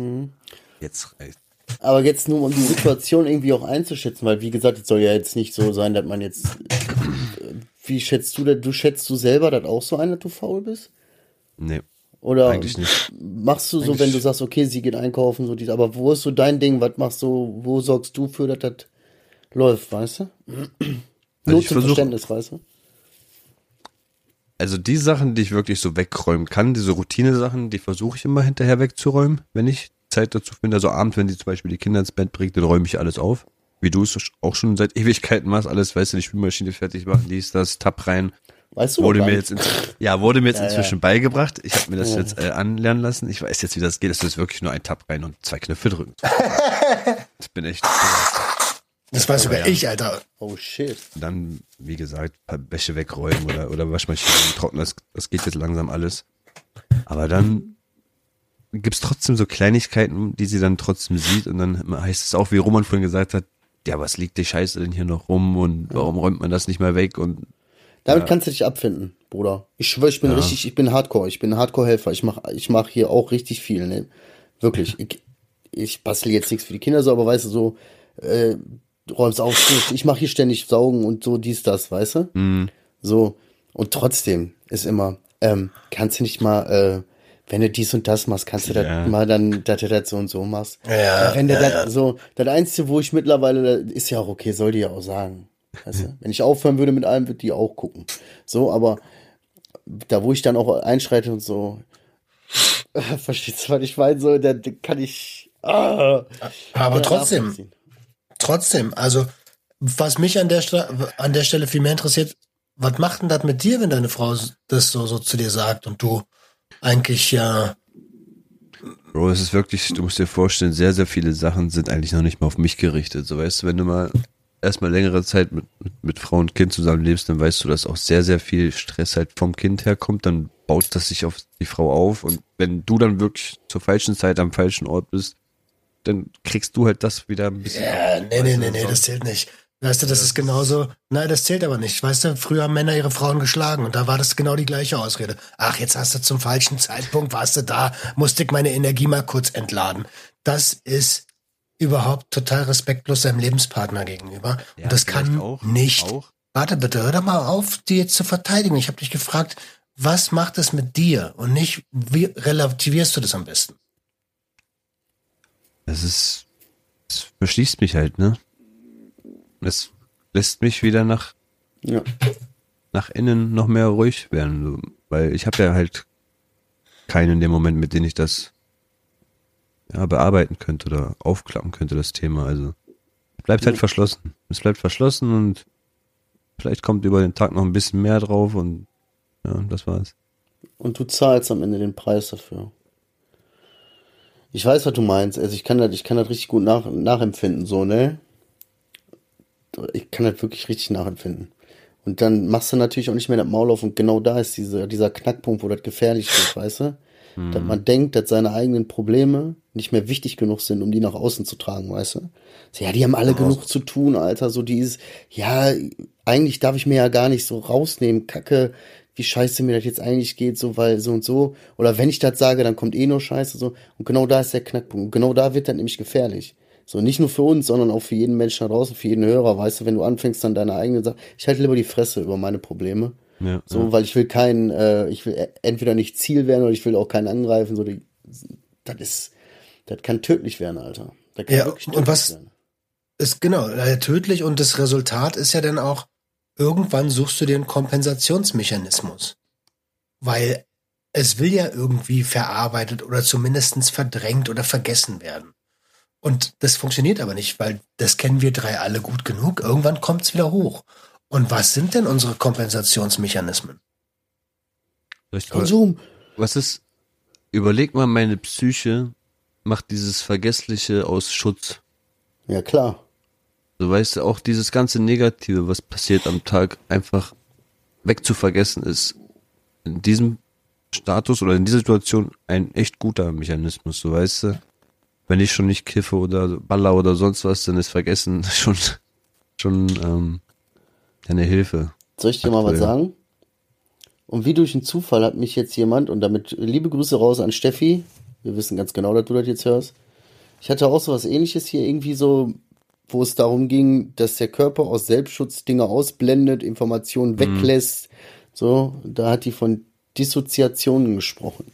[SPEAKER 4] Jetzt reicht.
[SPEAKER 3] Aber jetzt nur um die Situation irgendwie auch einzuschätzen, weil wie gesagt, es soll ja jetzt nicht so sein, dass man jetzt. äh, Wie schätzt du das? Du schätzt du selber das auch so ein, dass du faul bist?
[SPEAKER 4] Nee,
[SPEAKER 3] Oder
[SPEAKER 4] eigentlich nicht.
[SPEAKER 3] machst du so,
[SPEAKER 4] Eigentlich-
[SPEAKER 3] wenn du sagst, okay, sie geht einkaufen, so dies, aber wo ist so dein Ding? Was machst du, wo sorgst du für, dass das läuft, weißt du? Nur
[SPEAKER 4] Also ich
[SPEAKER 3] zum Verständnis, weißt du?
[SPEAKER 4] also die Sachen, die ich wirklich so wegräumen kann, diese Routine-Sachen, die versuche ich immer hinterher wegzuräumen, wenn ich Zeit dazu finde. Also abends, wenn die zum Beispiel die Kinder ins Bett bringt, dann räume ich alles auf. Wie du es auch schon seit Ewigkeiten machst, alles, weißt du, die Spülmaschine fertig machen, dies, das, Tab rein.
[SPEAKER 3] Weißt du
[SPEAKER 4] Wurde mir jetzt, in, ja, wurde mir jetzt
[SPEAKER 3] Ja, ja.
[SPEAKER 4] inzwischen beigebracht. Ich habe mir das
[SPEAKER 3] Ja.
[SPEAKER 4] jetzt äh, anlernen lassen. Ich weiß jetzt, wie das geht. Es ist wirklich nur ein Tab rein und zwei Knöpfe drücken. [LAUGHS] ich bin echt.
[SPEAKER 2] Das weiß sogar
[SPEAKER 4] ja.
[SPEAKER 2] ich, Alter.
[SPEAKER 3] Oh shit.
[SPEAKER 4] Dann, wie gesagt, ein paar Wäsche wegräumen oder, oder Waschmaschine trocknen, das, das geht jetzt langsam alles. Aber dann gibt's trotzdem so Kleinigkeiten, die sie dann trotzdem sieht und dann heißt es auch, wie Roman vorhin gesagt hat, ja, was liegt die Scheiße denn hier noch rum und warum räumt man das nicht mal weg und
[SPEAKER 3] Damit kannst du dich abfinden, Bruder. Ich schwöre, ich bin richtig, ich bin Hardcore, ich bin Hardcore-Helfer. Ich mach, ich mach hier auch richtig viel, ne? Wirklich. [LAUGHS] Ich, ich bastel jetzt nichts für die Kinder so, aber weißt du, so, äh, räumst auf, ich, mache hier ständig Saugen und so dies, das, weißt du? So. Und trotzdem ist immer, ähm, kannst du nicht mal, äh, wenn du dies und das machst, kannst du
[SPEAKER 4] Ja.
[SPEAKER 3] das mal dann, dass du das so und so machst.
[SPEAKER 2] Ja,
[SPEAKER 3] wenn du
[SPEAKER 2] ja,
[SPEAKER 3] das
[SPEAKER 2] ja.
[SPEAKER 3] so, das Einzige, wo ich mittlerweile, ist ja auch okay, soll die ja auch sagen. Weißt du? Wenn ich aufhören würde mit allem, würde die auch gucken. So, aber da, wo ich dann auch einschreite und so, [LAUGHS] verstehst du, was ich meine? So, da da kann ich. Ah,
[SPEAKER 2] Aber trotzdem, trotzdem, also was mich an der, an der Stelle viel mehr interessiert, was macht denn das mit dir, wenn deine Frau das so, so zu dir sagt und du eigentlich ja,
[SPEAKER 4] Bro, es ist wirklich, du musst dir vorstellen, sehr, sehr viele Sachen sind eigentlich noch nicht mal auf mich gerichtet. So weißt du, wenn du mal erstmal längere Zeit mit, mit, mit Frau und Kind zusammenlebst, dann weißt du, dass auch sehr, sehr viel Stress halt vom Kind herkommt, dann baut das sich auf die Frau auf und wenn du dann wirklich zur falschen Zeit am falschen Ort bist, dann kriegst du halt das wieder ein bisschen.
[SPEAKER 2] ja, nee, nee, nee, nee, das zählt nicht. Weißt du, das ist genauso, nein, das zählt aber nicht. Weißt du, früher haben Männer ihre Frauen geschlagen und da war das genau die gleiche Ausrede. Ach, jetzt hast du zum falschen Zeitpunkt, warst du da, musste ich meine Energie mal kurz entladen. Das ist überhaupt total respektlos seinem Lebenspartner gegenüber.
[SPEAKER 4] Ja,
[SPEAKER 2] und das kann
[SPEAKER 4] auch,
[SPEAKER 2] nicht.
[SPEAKER 4] auch.
[SPEAKER 2] Warte bitte, hör doch mal auf, die jetzt zu verteidigen. Ich habe dich gefragt, was macht es mit dir und nicht, wie relativierst du das am besten?
[SPEAKER 4] Es ist, es verschließt mich halt, ne? Es lässt mich wieder nach,
[SPEAKER 3] Ja.
[SPEAKER 4] nach innen noch mehr ruhig werden, weil ich habe ja halt keinen in dem Moment, mit dem ich das ja, bearbeiten könnte oder aufklappen könnte, das Thema. Also bleibt halt verschlossen. Es bleibt verschlossen und vielleicht kommt über den Tag noch ein bisschen mehr drauf und ja, das war's.
[SPEAKER 3] Und du zahlst am Ende den Preis dafür. Ich weiß, was du meinst. Also ich kann das, ich kann das richtig gut nach, nachempfinden, so, ne? Ich kann das wirklich richtig nachempfinden. Und dann machst du natürlich auch nicht mehr das Maul auf und genau da ist diese, dieser Knackpunkt, wo das gefährlich wird, weißt du? Dass man denkt, dass seine eigenen Probleme nicht mehr wichtig genug sind, um die nach außen zu tragen, weißt du? So, ja, die haben alle genug zu tun, Alter. So dieses, ja, eigentlich darf ich mir ja gar nicht so rausnehmen, Kacke, wie scheiße mir das jetzt eigentlich geht, so, weil so und so. Oder wenn ich das sage, dann kommt eh nur Scheiße, so. Und genau da ist der Knackpunkt. Und genau da wird dann nämlich gefährlich. So, nicht nur für uns, sondern auch für jeden Menschen da draußen, für jeden Hörer, weißt du, wenn du anfängst, dann deine eigenen Sachen. Ich halte lieber die Fresse über meine Probleme.
[SPEAKER 4] Ja,
[SPEAKER 3] So,
[SPEAKER 4] ja.
[SPEAKER 3] weil ich will keinen, äh, ich will e- entweder nicht Ziel werden oder ich will auch keinen angreifen. So, die, das ist, das kann tödlich werden, Alter. Das kann
[SPEAKER 2] Ja,
[SPEAKER 3] wirklich
[SPEAKER 2] und was-
[SPEAKER 3] werden.
[SPEAKER 2] Ist genau, tödlich und das Resultat ist ja dann auch, irgendwann suchst du dir einen Kompensationsmechanismus. Weil es will ja irgendwie verarbeitet oder zumindestens verdrängt oder vergessen werden. Und das funktioniert aber nicht, weil das kennen wir drei alle gut genug. Irgendwann kommt es wieder hoch. Und was sind denn unsere Kompensationsmechanismen?
[SPEAKER 3] Konsum.
[SPEAKER 4] Was ist, überleg mal, meine Psyche macht dieses Vergessliche aus Schutz.
[SPEAKER 3] Ja, klar.
[SPEAKER 4] So weißt du, auch dieses ganze Negative, was passiert am Tag, einfach wegzuvergessen, ist in diesem Status oder in dieser Situation ein echt guter Mechanismus, so weißt du. Wenn ich schon nicht kiffe oder baller oder sonst was, dann ist Vergessen [LAUGHS] schon, schon ähm, eine Hilfe.
[SPEAKER 3] Soll ich dir mal was
[SPEAKER 4] Aktuell.
[SPEAKER 3] sagen? Und wie durch einen Zufall hat mich jetzt jemand, und damit liebe Grüße raus an Steffi, wir wissen ganz genau, dass du das jetzt hörst. Ich hatte auch so was ähnliches hier, irgendwie so, wo es darum ging, dass der Körper aus Selbstschutz Dinge ausblendet, Informationen weglässt. So, da hat die von Dissoziationen gesprochen.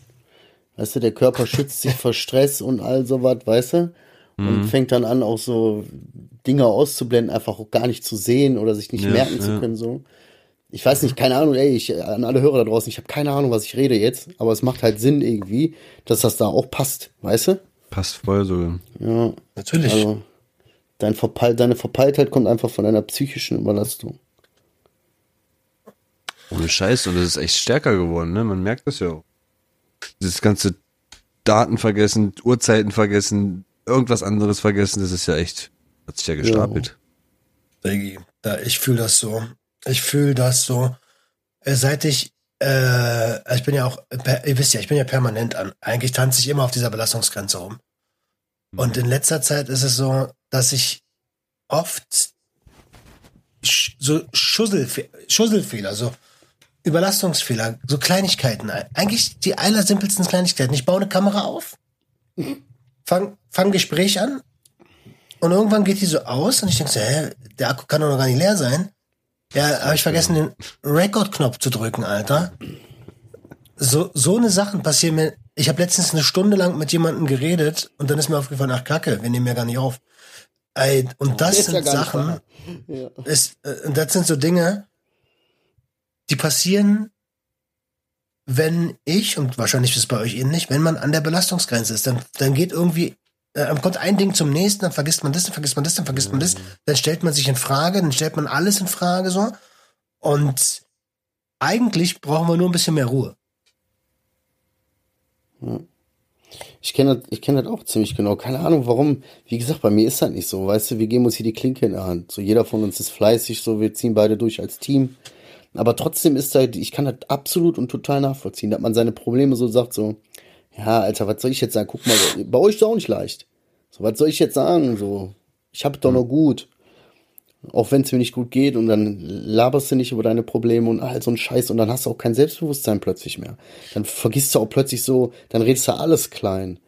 [SPEAKER 3] Weißt du, der Körper schützt sich [LAUGHS] vor Stress und all sowas, weißt du? Und fängt dann an, auch so Dinge auszublenden, einfach auch gar nicht zu sehen oder sich nicht
[SPEAKER 4] Ja,
[SPEAKER 3] merken zu
[SPEAKER 4] ja.
[SPEAKER 3] können, so Ich weiß nicht, keine Ahnung, ey, ich, an alle Hörer da draußen, ich habe keine Ahnung, was ich rede jetzt, aber es macht halt Sinn irgendwie, dass das da auch passt, weißt du?
[SPEAKER 4] Passt voll so.
[SPEAKER 3] Ja,
[SPEAKER 2] Natürlich.
[SPEAKER 3] also dein Verpeil, deine Verpeiltheit kommt einfach von deiner psychischen Überlastung.
[SPEAKER 4] Ohne Scheiß. Und das ist echt stärker geworden, ne? Man merkt das ja auch. Dieses ganze Daten vergessen, Uhrzeiten vergessen, irgendwas anderes vergessen, das ist ja echt, hat sich ja gestapelt.
[SPEAKER 2] Diggi, da, ich fühle das so. Ich fühle das so. Äh, Seit ich, äh, ich bin ja auch, per- ihr wisst ja, ich bin ja permanent an. Eigentlich tanze ich immer auf dieser Belastungsgrenze rum. Und in letzter Zeit ist es so, dass ich oft sch so Schusselfe Schusselfehler, so Überlastungsfehler, so Kleinigkeiten, eigentlich die allersimpelsten Kleinigkeiten. Ich baue eine Kamera auf, fang, fang Gespräch an und irgendwann geht die so aus und ich denke so, hä, der Akku kann doch noch gar nicht leer sein. Ja, habe ich vergessen, den Record-Knopf zu drücken, Alter. So, so eine Sachen passieren mir. Ich habe letztens eine Stunde lang mit jemandem geredet und dann ist mir aufgefallen, ach Kacke, wir nehmen ja gar nicht auf. Ey, und das
[SPEAKER 3] Ist ja
[SPEAKER 2] sind
[SPEAKER 3] nicht
[SPEAKER 2] Sachen.
[SPEAKER 3] Ja.
[SPEAKER 2] ist, äh, und das sind so Dinge, die passieren, wenn ich, und wahrscheinlich ist es bei euch ähnlich, wenn man an der Belastungsgrenze ist, dann, dann geht irgendwie, äh, kommt ein Ding zum nächsten, dann vergisst man das, dann vergisst man das, dann vergisst man das, dann stellt man sich in Frage, dann stellt man alles in Frage so. Und eigentlich brauchen wir nur ein bisschen mehr Ruhe.
[SPEAKER 3] Ich kenne das, ich kenne das auch ziemlich genau. Keine Ahnung, warum. Wie gesagt, bei mir ist das nicht so. Weißt du, wir geben uns hier die Klinke in der Hand. So jeder von uns ist fleißig, so wir ziehen beide durch als Team. Aber trotzdem ist halt, ich kann das absolut und total nachvollziehen, dass man seine Probleme so sagt, so, ja, Alter, was soll ich jetzt sagen? Guck mal, bei euch ist es auch nicht leicht. So, was soll ich jetzt sagen? So, ich hab doch noch gut. Auch wenn es mir nicht gut geht und dann laberst du nicht über deine Probleme und all so ein Scheiß und dann hast du auch kein Selbstbewusstsein plötzlich mehr. Dann vergisst du auch plötzlich so, dann redest du alles klein.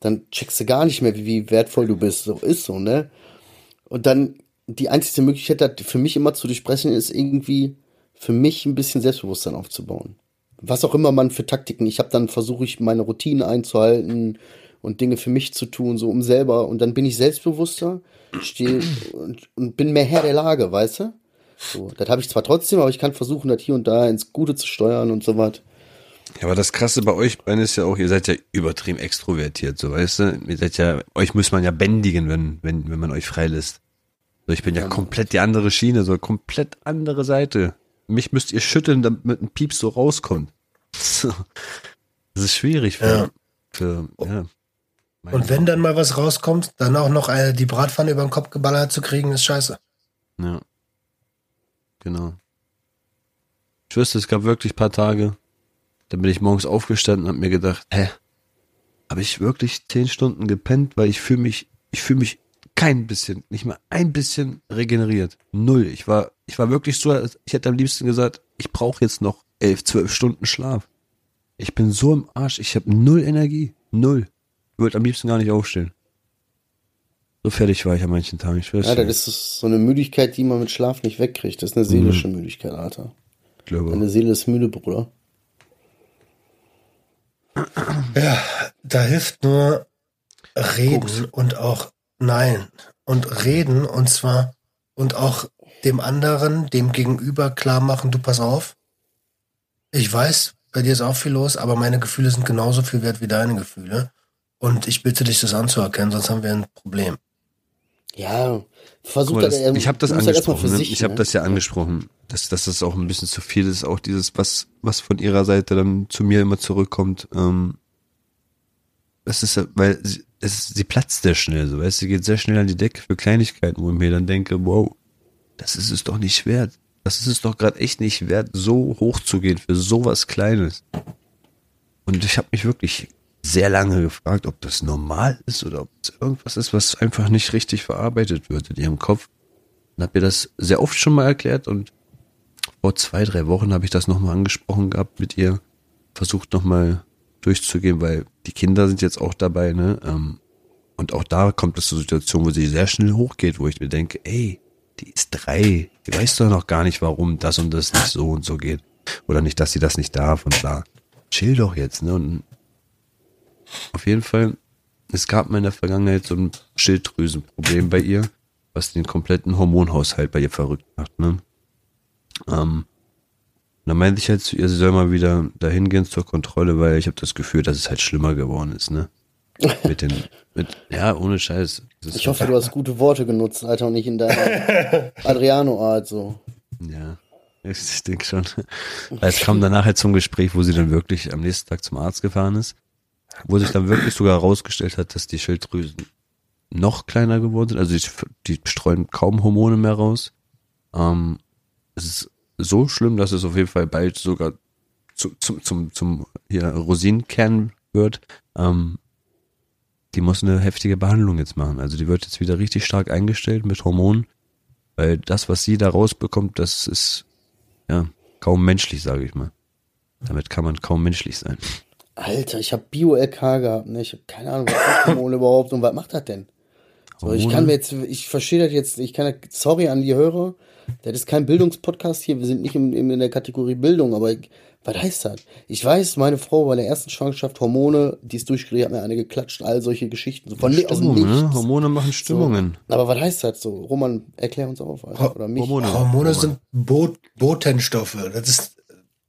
[SPEAKER 3] Dann checkst du gar nicht mehr, wie, wie wertvoll du bist. So ist so, ne? Und dann die einzige Möglichkeit, das für mich immer zu durchbrechen, ist irgendwie für mich ein bisschen Selbstbewusstsein aufzubauen. Was auch immer man für Taktiken. Ich habe dann versuche ich meine Routine einzuhalten und Dinge für mich zu tun, so um selber. Und dann bin ich selbstbewusster, stehe und, und bin mehr Herr der Lage, weißt du? So, das habe ich zwar trotzdem, aber ich kann versuchen, das hier und da ins Gute zu steuern und so was.
[SPEAKER 4] Ja, aber das Krasse bei euch beiden ist ja auch, ihr seid ja übertrieben extrovertiert, so weißt du? Ihr seid ja, euch muss man ja bändigen, wenn, wenn, wenn man euch freilässt. So, ich bin ja komplett die andere Schiene, so komplett andere Seite. Mich müsst ihr schütteln, damit ein Pieps so rauskommt. Das ist schwierig für,
[SPEAKER 2] Ja.
[SPEAKER 4] für ja.
[SPEAKER 2] Und wenn dann mal was rauskommt, dann auch noch äh, die Bratpfanne über den Kopf geballert zu kriegen, ist scheiße.
[SPEAKER 4] Ja. Genau. Ich wüsste, es gab wirklich paar Tage, da bin ich morgens aufgestanden und hab mir gedacht, hä, habe ich wirklich zehn Stunden gepennt, weil ich fühle mich, ich fühle mich kein bisschen, nicht mal ein bisschen regeneriert. Null. Ich war, ich war wirklich so, ich hätte am liebsten gesagt, ich brauche jetzt noch elf, zwölf Stunden Schlaf. Ich bin so im Arsch, ich habe null Energie. Null. Ich wollte am liebsten gar nicht aufstehen. So fertig war ich an manchen Tagen, ich weiß
[SPEAKER 3] Ja, das ist so eine Müdigkeit, die man mit Schlaf nicht wegkriegt. Das ist eine seelische Müdigkeit, Alter.
[SPEAKER 4] ich glaube.
[SPEAKER 3] Deine Seele ist müde, Bruder.
[SPEAKER 2] Ja, da hilft nur reden und auch nein und reden und zwar und auch dem anderen, dem Gegenüber klar machen, du pass auf. Ich weiß, bei dir ist auch viel los, aber meine Gefühle sind genauso viel wert wie deine Gefühle. Und ich bitte dich, das anzuerkennen, sonst haben wir ein Problem.
[SPEAKER 3] Ja, versuch das,
[SPEAKER 4] das,
[SPEAKER 3] ähm,
[SPEAKER 4] ich habe das
[SPEAKER 3] halt
[SPEAKER 4] angesprochen. Ne?
[SPEAKER 3] sich,
[SPEAKER 4] Ich habe
[SPEAKER 3] ne?
[SPEAKER 4] das ja angesprochen, dass, dass das auch ein bisschen zu viel ist. Auch dieses, was, was von ihrer Seite dann zu mir immer zurückkommt. Ähm, das ist weil sie, es sie platzt sehr schnell, so weißt du, sie geht sehr schnell an die Decke für Kleinigkeiten, wo ich mir dann denke, wow, das ist es doch nicht wert. Das ist es doch gerade echt nicht wert, so hoch zu gehen für sowas Kleines. Und ich habe mich wirklich sehr lange gefragt, ob das normal ist oder ob es irgendwas ist, was einfach nicht richtig verarbeitet wird in ihrem Kopf. Und habe ihr das sehr oft schon mal erklärt und vor zwei, drei Wochen habe ich das nochmal angesprochen gehabt mit ihr, versucht nochmal durchzugehen, weil die Kinder sind jetzt auch dabei, ne? Ähm, und auch da kommt es zur Situation, wo sie sehr schnell hochgeht, wo ich mir denke, ey, die ist drei, die weiß doch noch gar nicht, warum das und das nicht so und so geht. Oder nicht, dass sie das nicht darf und bla. Chill doch jetzt, ne? Und auf jeden Fall, es gab mal in der Vergangenheit so ein Schilddrüsenproblem bei ihr, was den kompletten Hormonhaushalt bei ihr verrückt macht, ne? Ähm, dann meinte ich halt zu ihr, sie soll mal wieder dahin gehen zur Kontrolle, weil ich habe das Gefühl, dass es halt schlimmer geworden ist, ne? Mit den, mit, ja, ohne Scheiß. Das ist
[SPEAKER 3] Ich hoffe, du hast gute Worte genutzt, Alter, und nicht in deiner [LAUGHS] Adriano-Art so.
[SPEAKER 4] Ja, ich denke schon. Weil es kam danach halt zum Gespräch, wo sie dann wirklich am nächsten Tag zum Arzt gefahren ist, wo sich dann wirklich sogar herausgestellt hat, dass die Schilddrüsen noch kleiner geworden sind. Also die, die streuen kaum Hormone mehr raus. Ähm, es ist so schlimm, dass es auf jeden Fall bald sogar zu, zum, zum, zum hier Rosinenkern wird. Ähm, die muss eine heftige Behandlung jetzt machen. Also die wird jetzt wieder richtig stark eingestellt mit Hormonen, weil das, was sie da rausbekommt, das ist ja kaum menschlich, sage ich mal. Damit kann man kaum menschlich sein.
[SPEAKER 3] Alter, ich habe Bio-LK gehabt, ne? Ich habe keine Ahnung, was ist Hormone [LAUGHS] überhaupt und was macht das denn? So, ich kann mir jetzt, ich verstehe das jetzt, ich kann, sorry an die Hörer, das ist kein Bildungspodcast hier, wir sind nicht in, in der Kategorie Bildung, aber ich, was heißt das? Ich weiß, meine Frau bei der ersten Schwangerschaft Hormone, die ist durchgekriegt, hat mir eine geklatscht, all solche Geschichten. So von aus dem
[SPEAKER 4] Stimmung, ne?
[SPEAKER 3] Nichts.
[SPEAKER 4] Hormone machen Stimmungen.
[SPEAKER 3] Aber was heißt das so? Roman, erklär uns auf, Alter. Oder mich.
[SPEAKER 4] Hormone.
[SPEAKER 2] Hormone sind Bot Botenstoffe. Das, ist,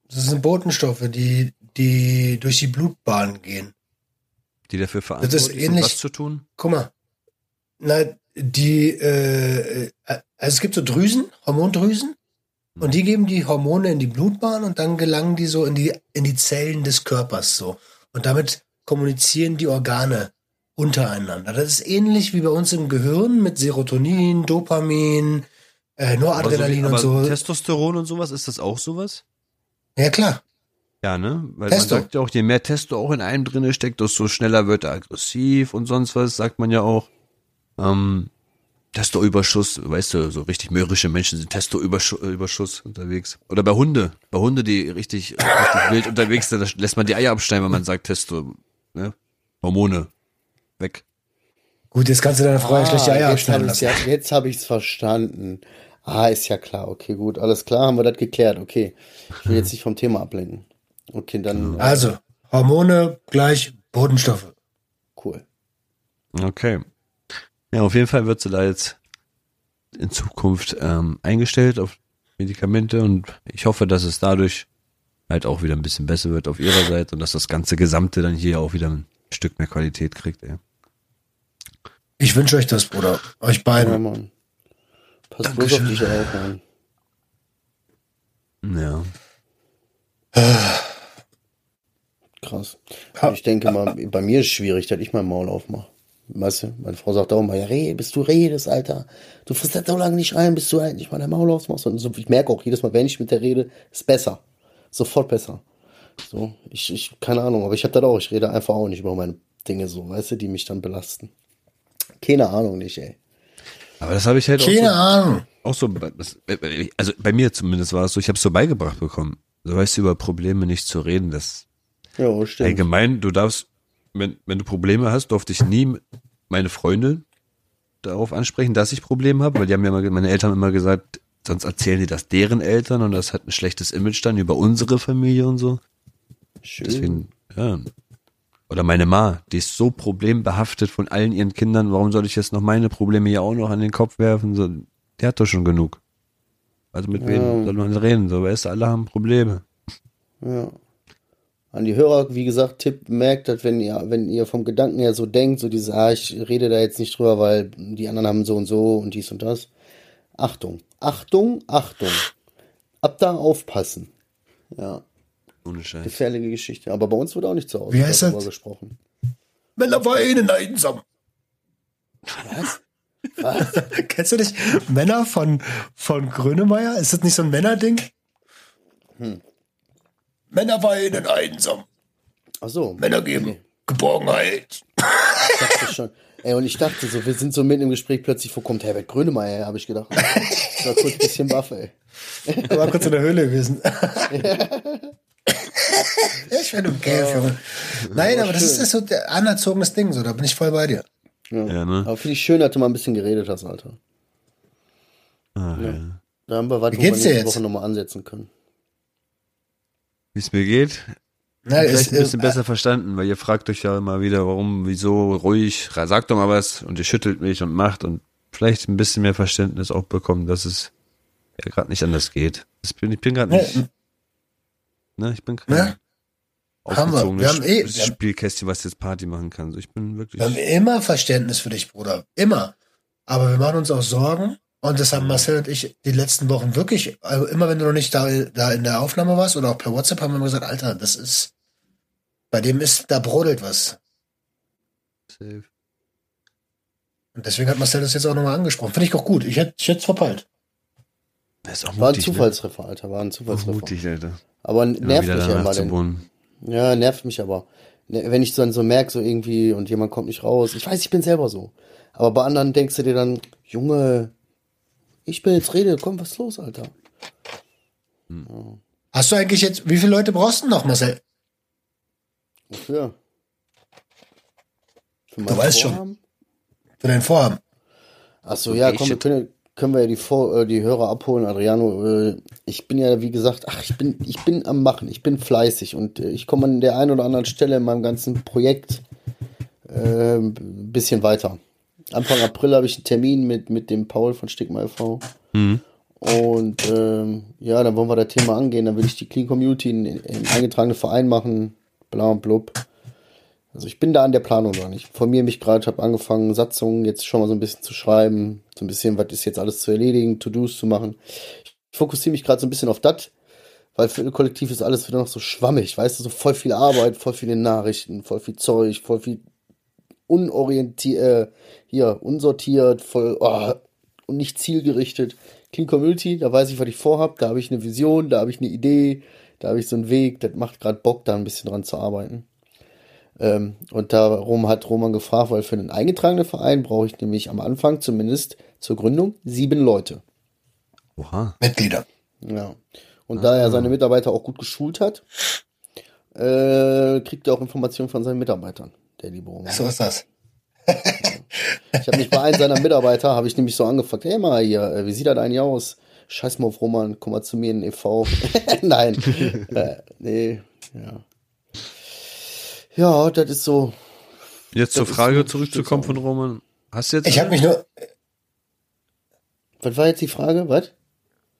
[SPEAKER 2] das sind Botenstoffe, die, die durch die Blutbahn gehen.
[SPEAKER 4] Die dafür verantwortlich sind,
[SPEAKER 2] ähnlich-
[SPEAKER 4] was zu tun.
[SPEAKER 2] Guck mal. Na, die, äh, äh, also es gibt so Drüsen, Hormondrüsen, und die geben die Hormone in die Blutbahn und dann gelangen die so in die, in die Zellen des Körpers so. Und damit kommunizieren die Organe untereinander. Das ist ähnlich wie bei uns im Gehirn mit Serotonin, Dopamin, äh, Noradrenalin
[SPEAKER 4] aber
[SPEAKER 2] und so.
[SPEAKER 4] Testosteron und sowas, ist das auch sowas?
[SPEAKER 2] Ja, klar.
[SPEAKER 4] Ja, ne? Weil
[SPEAKER 2] Testo.
[SPEAKER 4] man sagt ja auch, je mehr Testo auch in einem drinne steckt, desto schneller wird er aggressiv und sonst was, sagt man ja auch. Ähm, Testoüberschuss, weißt du, so richtig mürrische Menschen sind Testoüberschuss unterwegs. Oder bei Hunde, bei Hunde, die richtig, richtig wild unterwegs sind, da lässt man die Eier absteigen, wenn man sagt Testo, ne? Hormone, weg.
[SPEAKER 2] Gut, jetzt kannst du deine Frau ja schlechte Eier
[SPEAKER 3] jetzt
[SPEAKER 2] abschneiden
[SPEAKER 3] habe ich
[SPEAKER 2] lassen.
[SPEAKER 3] ja, jetzt hab ich's verstanden. Ah, ist ja klar. Okay, gut, alles klar, haben wir das geklärt. Okay, ich will jetzt nicht vom Thema ablenken. Okay, dann äh,
[SPEAKER 2] Also, Hormone gleich Botenstoffe.
[SPEAKER 3] cool.
[SPEAKER 4] Okay. Ja, auf jeden Fall wird sie da jetzt in Zukunft ähm, eingestellt auf Medikamente und ich hoffe, dass es dadurch halt auch wieder ein bisschen besser wird auf ihrer Seite und dass das ganze Gesamte dann hier auch wieder ein Stück mehr Qualität kriegt. Ey.
[SPEAKER 2] Ich wünsche euch das, Bruder. Euch
[SPEAKER 3] Ja,
[SPEAKER 2] beiden.
[SPEAKER 3] Mann. Pass bloß auf dich auf, Mann.
[SPEAKER 4] Ja.
[SPEAKER 3] Krass. Ich denke mal, bei mir ist es schwierig, dass ich mein Maul aufmache. Weißt du, meine Frau sagt auch immer, ja, red, bis du redest, Alter. Du frisst das so lange nicht rein, bis du endlich mal dein Maul aufmachst. Und so, ich merke auch jedes Mal, wenn ich mit der rede, ist besser. Sofort besser. So, ich, ich, keine Ahnung, aber ich hab das auch. Ich rede einfach auch nicht über meine Dinge so, weißt du, die mich dann belasten. Keine Ahnung nicht, ey.
[SPEAKER 4] Aber das habe ich halt auch
[SPEAKER 2] Keine
[SPEAKER 4] so,
[SPEAKER 2] Ahnung.
[SPEAKER 4] auch so, also bei mir zumindest war es so, ich habe es so beigebracht bekommen. Du weißt über Probleme nicht zu reden, das
[SPEAKER 3] Ja, stimmt.
[SPEAKER 4] Allgemein, du darfst, wenn, wenn du Probleme hast, durfte ich nie meine Freunde darauf ansprechen, dass ich Probleme habe, weil die haben ja immer, meine Eltern haben immer gesagt, sonst erzählen die das deren Eltern und das hat ein schlechtes Image dann über unsere Familie und so.
[SPEAKER 3] Schön.
[SPEAKER 4] Deswegen, ja. Oder meine Ma, die ist so problembehaftet von allen ihren Kindern, warum soll ich jetzt noch meine Probleme hier auch noch an den Kopf werfen? So, der hat doch schon genug. Also mit wem soll man reden? So, weißt du, alle haben Probleme.
[SPEAKER 3] Ja. An die Hörer, wie gesagt, Tipp, merkt, dass wenn ihr, wenn ihr vom Gedanken her so denkt, so dieses, ah, ich rede da jetzt nicht drüber, weil die anderen haben so und so und dies und das. Achtung, Achtung, Achtung. Ab da aufpassen. Ja,
[SPEAKER 4] Ohne Scheiß.
[SPEAKER 3] gefährliche Geschichte. Aber bei uns wurde auch nicht zu Hause
[SPEAKER 2] Wie heißt
[SPEAKER 3] darüber
[SPEAKER 2] das?
[SPEAKER 3] gesprochen.
[SPEAKER 2] Männer weinen einsam.
[SPEAKER 3] Was? Was? [LAUGHS]
[SPEAKER 2] Kennst du nicht Männer von, von Grönemeyer? Ist das nicht so ein Männerding?
[SPEAKER 3] Hm.
[SPEAKER 2] Männer weinen einsam.
[SPEAKER 3] Ach so.
[SPEAKER 2] Männer geben Geborgenheit.
[SPEAKER 3] Ich dachte schon. Ey, und ich dachte so, wir sind so mitten im Gespräch, plötzlich, wo kommt Herbert Grönemeyer, habe ich gedacht. Ich war kurz ein bisschen baff, ey.
[SPEAKER 2] Ich war kurz in der Höhle gewesen. [LAUGHS] ich bin im Gelb, Junge. Nein, aber das ist, ist so ein anerzogenes Ding, so, da bin ich voll bei dir.
[SPEAKER 3] Ja.
[SPEAKER 4] Ja, ne?
[SPEAKER 3] Aber finde ich schön, dass du mal ein bisschen geredet hast, Alter.
[SPEAKER 4] Ah, ja.
[SPEAKER 3] Da haben wir was,
[SPEAKER 2] Wie
[SPEAKER 3] wo wir
[SPEAKER 2] geht's dir
[SPEAKER 3] nächste
[SPEAKER 2] jetzt?
[SPEAKER 3] Woche nochmal ansetzen können.
[SPEAKER 4] Wie es mir geht?
[SPEAKER 2] Na,
[SPEAKER 4] Vielleicht
[SPEAKER 2] ist,
[SPEAKER 4] ein bisschen
[SPEAKER 2] äh,
[SPEAKER 4] besser verstanden, weil ihr fragt euch ja immer wieder, warum, wieso, ruhig, sagt doch mal was und ihr schüttelt mich und macht und vielleicht ein bisschen mehr Verständnis auch bekommen, dass es ja gerade nicht anders geht. Das bin, ich bin gerade nicht, Ne? Ich bin kein
[SPEAKER 2] Ne? Haben wir.
[SPEAKER 4] aufgezogenes
[SPEAKER 2] Wir haben eh- wir
[SPEAKER 4] Spielkästchen, was jetzt Party machen kann. So, ich bin wirklich.
[SPEAKER 2] Wir haben immer Verständnis für dich, Bruder. Immer. Aber wir machen uns auch Sorgen. Und das haben Marcel und ich die letzten Wochen wirklich, also immer wenn du noch nicht da, da in der Aufnahme warst oder auch per WhatsApp, haben wir immer gesagt, Alter, das ist, bei dem ist, da brodelt was.
[SPEAKER 4] Safe.
[SPEAKER 2] Und deswegen hat Marcel das jetzt auch nochmal angesprochen. Finde ich auch gut. Ich hätte ich hätte es verpeilt.
[SPEAKER 4] Das ist auch
[SPEAKER 3] War ein
[SPEAKER 4] mutig,
[SPEAKER 3] Zufallstreffer, Alter, war ein
[SPEAKER 4] Ne? Auch
[SPEAKER 3] Zufallstreffer.
[SPEAKER 4] mutig, Alter.
[SPEAKER 3] Aber nervt mich ja immer. Denn, ja, nervt mich aber. Ne, Wenn ich dann so merke, so irgendwie, und jemand kommt nicht raus. Ich weiß, ich bin selber so. Aber bei anderen denkst du dir dann, Junge, ich bin jetzt Rede, komm, was ist los, Alter?
[SPEAKER 2] Hast du eigentlich jetzt, wie viele Leute brauchst du noch, Marcel?
[SPEAKER 3] Wofür? Für
[SPEAKER 2] Du weißt schon.
[SPEAKER 3] Vorhaben?
[SPEAKER 2] Für dein Vorhaben?
[SPEAKER 3] Ach so, ja, komm, wir können, können wir ja die, Vor äh, die Hörer abholen, Adriano. Äh, ich bin ja, wie gesagt, ach, ich bin, ich bin am Machen, ich bin fleißig und äh, ich komme an der einen oder anderen Stelle in meinem ganzen Projekt äh, ein bisschen weiter. Anfang April habe ich einen Termin mit, mit dem Paul von Stigma e.V.
[SPEAKER 4] Mhm.
[SPEAKER 3] Und ähm, ja, dann wollen wir das Thema angehen. Dann will ich die Clean Community in, in eingetragenen Verein machen, bla und blub. Also ich bin da an der Planung noch nicht. Informiere mich gerade, habe angefangen, Satzungen jetzt schon mal so ein bisschen zu schreiben, so ein bisschen, was ist jetzt alles zu erledigen, To-Dos zu machen. Ich fokussiere mich gerade so ein bisschen auf das, weil für ein Kollektiv ist alles wieder noch so schwammig, weißt du, so voll viel Arbeit, voll viele Nachrichten, voll viel Zeug, voll viel unorientiert, äh, hier, unsortiert, voll, oh, und nicht zielgerichtet. Clean Community, da weiß ich, was ich vorhab, da habe ich eine Vision, da habe ich eine Idee, da habe ich so einen Weg, das macht gerade Bock, da ein bisschen dran zu arbeiten. Ähm, und darum hat Roman gefragt, weil für einen eingetragenen Verein brauche ich nämlich am Anfang zumindest zur Gründung sieben Leute.
[SPEAKER 4] Oha.
[SPEAKER 2] Mitglieder.
[SPEAKER 3] Ja. Und da er seine Mitarbeiter auch gut geschult hat, äh, kriegt er auch Informationen von seinen Mitarbeitern, der liebe Roman.
[SPEAKER 2] So ist das.
[SPEAKER 3] Ich habe mich bei einem seiner Mitarbeiter, habe ich nämlich so angefragt, hey mal hier, äh, wie sieht das eigentlich aus? Scheiß mal auf Roman, komm mal zu mir in den e.V. [LAUGHS] Nein, äh, nee, ja. Ja, das ist so.
[SPEAKER 4] Jetzt zur Frage zurückzukommen von Roman. Hast du jetzt,
[SPEAKER 2] Ich habe mich nur,
[SPEAKER 3] Was war jetzt die Frage? Was?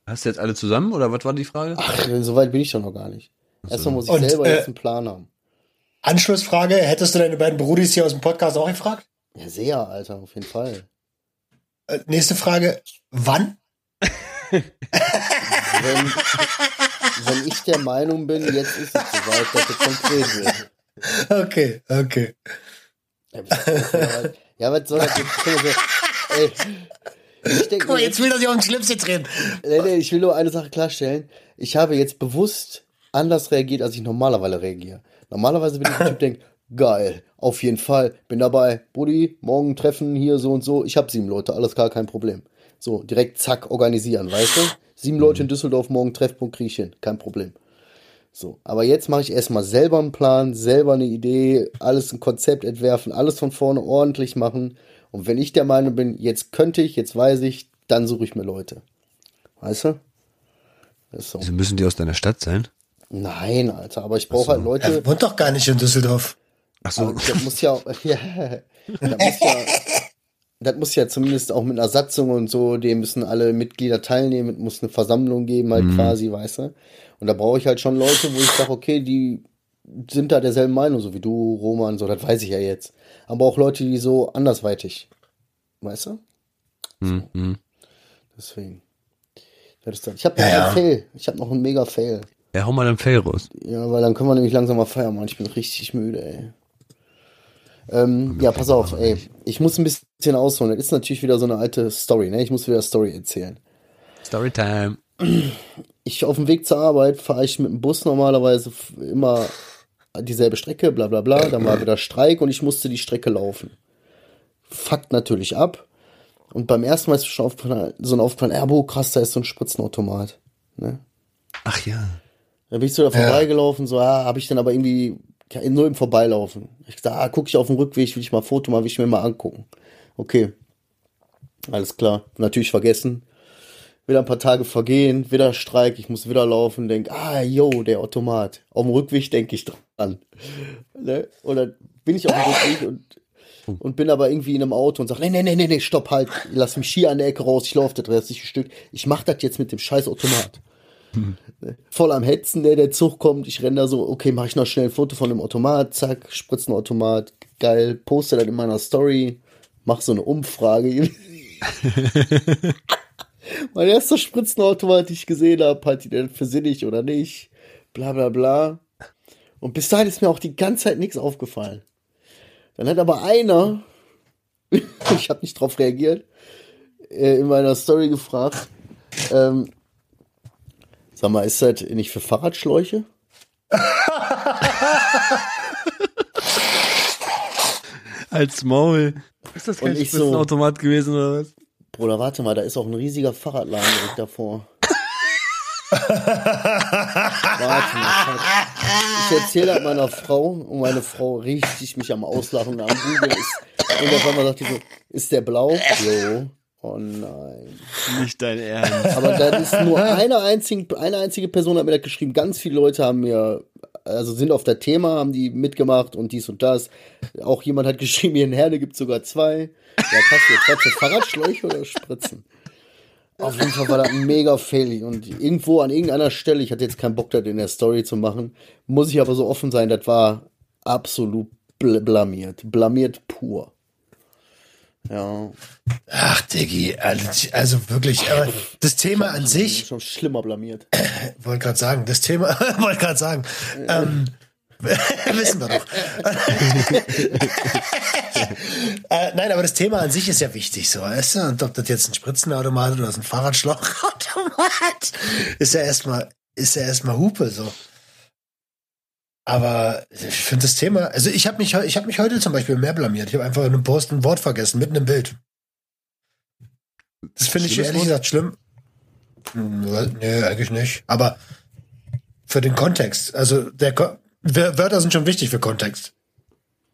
[SPEAKER 4] hast du jetzt alle zusammen oder was war die Frage?
[SPEAKER 3] Ach, so weit bin ich doch noch gar nicht. Erstmal muss ich
[SPEAKER 2] Und,
[SPEAKER 3] selber
[SPEAKER 2] äh,
[SPEAKER 3] jetzt einen Plan haben.
[SPEAKER 2] Anschlussfrage, hättest du deine beiden Brudis hier aus dem Podcast auch gefragt?
[SPEAKER 3] Ja, sehr, Alter, auf jeden Fall.
[SPEAKER 2] Äh, nächste Frage, wann?
[SPEAKER 3] Wenn, wenn ich der Meinung bin, jetzt ist es soweit, dass es konkret wird.
[SPEAKER 2] Okay, okay.
[SPEAKER 3] Ja, was- soll das jetzt? [LAUGHS] Ich denke,
[SPEAKER 2] Guck mal, jetzt will er sich auf den Schlips hier drehen.
[SPEAKER 3] nee, nee, ich will nur eine Sache klarstellen. Ich habe jetzt bewusst anders reagiert, als ich normalerweise reagiere. Normalerweise bin ich der Typ, [LAUGHS] denkt, geil, auf jeden Fall, bin dabei. Buddy, morgen treffen hier so und so. Ich habe sieben Leute, alles klar, kein Problem. So, direkt zack, organisieren, weißt du? Sieben Leute in Düsseldorf, morgen Treffpunkt krieg ich hin, kein Problem. So, aber jetzt mache ich erstmal selber einen Plan, selber eine Idee, alles ein Konzept entwerfen, alles von vorne ordentlich machen. Und wenn ich der Meinung bin, jetzt könnte ich, jetzt weiß ich, dann suche ich mir Leute. Weißt du? So.
[SPEAKER 4] Wieso müssen die aus deiner Stadt sein?
[SPEAKER 3] Nein, Alter, aber ich brauche halt Leute.
[SPEAKER 2] Er wohnt doch gar nicht in Düsseldorf.
[SPEAKER 4] Ach
[SPEAKER 3] Aber
[SPEAKER 4] so.
[SPEAKER 3] das muss ja, auch- [LAUGHS] ja, das muss ja, das muss ja zumindest auch mit einer Satzung und so, dem müssen alle Mitglieder teilnehmen, es muss eine Versammlung geben, halt quasi, weißt du. Und da brauche ich halt schon Leute, wo ich sage, okay, die sind da derselben Meinung, so wie du, Roman, so, das weiß ich ja jetzt. Aber auch Leute, die so andersweitig, weißt du?
[SPEAKER 4] Hm, hm.
[SPEAKER 3] Deswegen. Ich habe noch
[SPEAKER 2] Ja, ja.
[SPEAKER 3] einen Fail. Ich habe noch einen mega Fail.
[SPEAKER 4] Ja, hau mal einen Fail raus.
[SPEAKER 3] Ja, weil dann können wir nämlich langsam mal feiern, Mann. Ich bin richtig müde, ey. Ähm, ja, pass auf, ey. Ich muss ein bisschen ausholen. Das ist natürlich wieder so eine alte Story, ne? Ich muss wieder Story erzählen.
[SPEAKER 4] Storytime.
[SPEAKER 3] Ich auf dem Weg zur Arbeit fahre ich mit dem Bus normalerweise immer dieselbe Strecke, bla bla bla. Dann war wieder Streik und ich musste die Strecke laufen. Fuckt natürlich ab. Und beim ersten Mal ist schon so ein ja, boah, krass, da ist so ein Spritzenautomat. Ne?
[SPEAKER 4] Ach ja.
[SPEAKER 3] Da bin ich so da vorbeigelaufen, so, ah, habe ich dann aber irgendwie nur im Vorbeilaufen. Ich gesagt, ah, guck ich auf dem Rückweg, will ich mal ein Foto machen, will ich mir mal angucken. Okay. Alles klar. Natürlich vergessen. Wieder ein paar Tage vergehen, wieder Streik, ich muss wieder laufen, denk, ah, yo, der Automat. Auf dem Rückweg denke ich dran. [LAUGHS] Ne? Und dann bin ich auf dem Rückweg und, und bin aber irgendwie in einem Auto und sag, nee, nee, nee, nee, nee, stopp, halt, lass mich hier an der Ecke raus, ich laufe das restliche Stück. Ich mach das jetzt mit dem scheiß Automat. [LAUGHS] Voll am Hetzen, der, der Zug kommt, ich renne da so, okay, mache ich noch schnell ein Foto von dem Automat, zack, Spritzenautomat, geil, poste das in meiner Story, mach so eine Umfrage. [LAUGHS] mein erster Spritzenautomat, den ich gesehen habe, hat die denn für sinnig oder nicht, bla bla bla. Und bis dahin ist mir auch die ganze Zeit nichts aufgefallen. Dann hat aber einer, [LAUGHS] ich habe nicht drauf reagiert, äh, in meiner Story gefragt, ähm, sag mal, ist das nicht für Fahrradschläuche? [LAUGHS]
[SPEAKER 4] Als Maul. Ist das kein
[SPEAKER 3] ich so-
[SPEAKER 4] gewesen oder was?
[SPEAKER 3] Bruder, warte mal, da ist auch ein riesiger Fahrradladen direkt davor. [LAUGHS] warte mal. Ich erzähle das meiner Frau und meine Frau richtig mich am Auslachen und am Googeln ist. Und auf einmal sagt die so, ist der blau? Jo. Oh nein.
[SPEAKER 4] Nicht dein Ernst.
[SPEAKER 3] Aber das ist nur eine einzige, eine einzige Person hat mir das geschrieben. Ganz viele Leute haben mir, also sind auf das Thema, haben die mitgemacht und dies und das. Auch jemand hat geschrieben, hier in Herne gibt sogar zwei. Ja, passt jetzt. Was für Fahrradschläuche oder Spritzen? Auf jeden Fall war das mega Fail. Und irgendwo an irgendeiner Stelle, ich hatte jetzt keinen Bock, das in der Story zu machen, muss ich aber so offen sein, das war absolut bl blamiert. Blamiert pur. Ja,
[SPEAKER 2] Ach, Diggi, also, also wirklich, aber das Thema an sich,
[SPEAKER 3] schon schlimmer blamiert. [CLEARS THROAT]
[SPEAKER 2] wollte gerade sagen, das Thema, [LAUGHS] wollte gerade sagen, ähm, [LAUGHS] wissen wir doch. [LAUGHS] äh, nein, aber das Thema an sich ist ja wichtig, so, weißt du? Und ob das jetzt ein Spritzenautomat oder ein Fahrradschlauchautomat ist ja erstmal, ist ja erstmal Hupe, so. Aber ich finde das Thema, also ich habe mich, ich habe mich heute zum Beispiel mehr blamiert. Ich habe einfach in einem Post ein Wort vergessen, mitten im Bild. Das finde ich ehrlich
[SPEAKER 4] Wort?
[SPEAKER 2] gesagt schlimm. Hm, Nee, eigentlich nicht. Aber für den Kontext. Also der Ko Wör- Wörter sind schon wichtig für Kontext.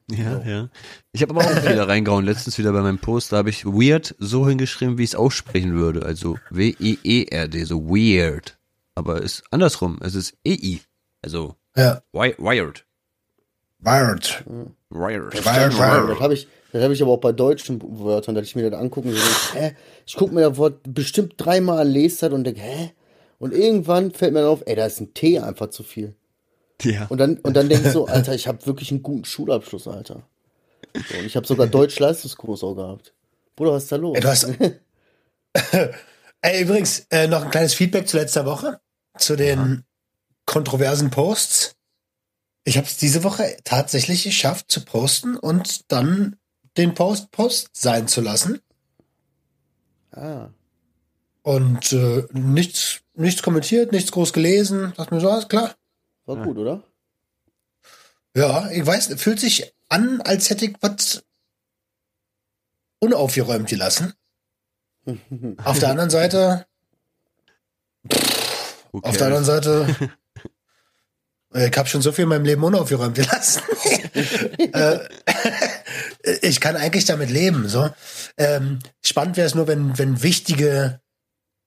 [SPEAKER 4] Ja, ja. Ich habe aber auch wieder [LAUGHS] reingehauen. Letztens wieder bei meinem Post, da habe ich weird so hingeschrieben, wie ich es aussprechen würde. Also W-E-E-R-D, so weird. Aber ist andersrum. Es ist E-I. Also
[SPEAKER 2] Ja.
[SPEAKER 4] wi wired.
[SPEAKER 2] Wired.
[SPEAKER 4] Wired.
[SPEAKER 2] Wired,
[SPEAKER 3] Das
[SPEAKER 2] wired.
[SPEAKER 3] habe ich, das habe ich aber auch bei deutschen Wörtern, dass ich mir das angucken und so denke, hä? Ich gucke mir das Wort bestimmt dreimal an, lese das und denke, hä? Und irgendwann fällt mir dann auf, ey, da ist ein T einfach zu viel.
[SPEAKER 4] Ja.
[SPEAKER 3] Und dann, und dann denke ich so, Alter, ich habe wirklich einen guten Schulabschluss, Alter. So, und ich habe sogar Deutsch-Leistungskurs auch gehabt. Bruder, was ist da los?
[SPEAKER 2] Ey, du hast. [LAUGHS] Ey, übrigens, äh, noch ein kleines Feedback zu letzter Woche. Zu den kontroversen Posts. Ich habe es diese Woche tatsächlich geschafft zu posten und dann den Post Post sein zu lassen.
[SPEAKER 3] ah,
[SPEAKER 2] Und äh, nichts, nichts kommentiert, nichts groß gelesen. Dachte mir so, alles klar.
[SPEAKER 3] war gut, oder?
[SPEAKER 2] Ja, ich weiß, fühlt sich an, als hätte ich was unaufgeräumt gelassen. [LAUGHS] Auf der anderen Seite,
[SPEAKER 4] Okay.
[SPEAKER 2] auf der anderen Seite, [LAUGHS] ich habe schon so viel in meinem Leben unaufgeräumt gelassen. [LAUGHS] äh, ich kann eigentlich damit leben. So ähm, spannend wäre es nur, wenn wenn wichtige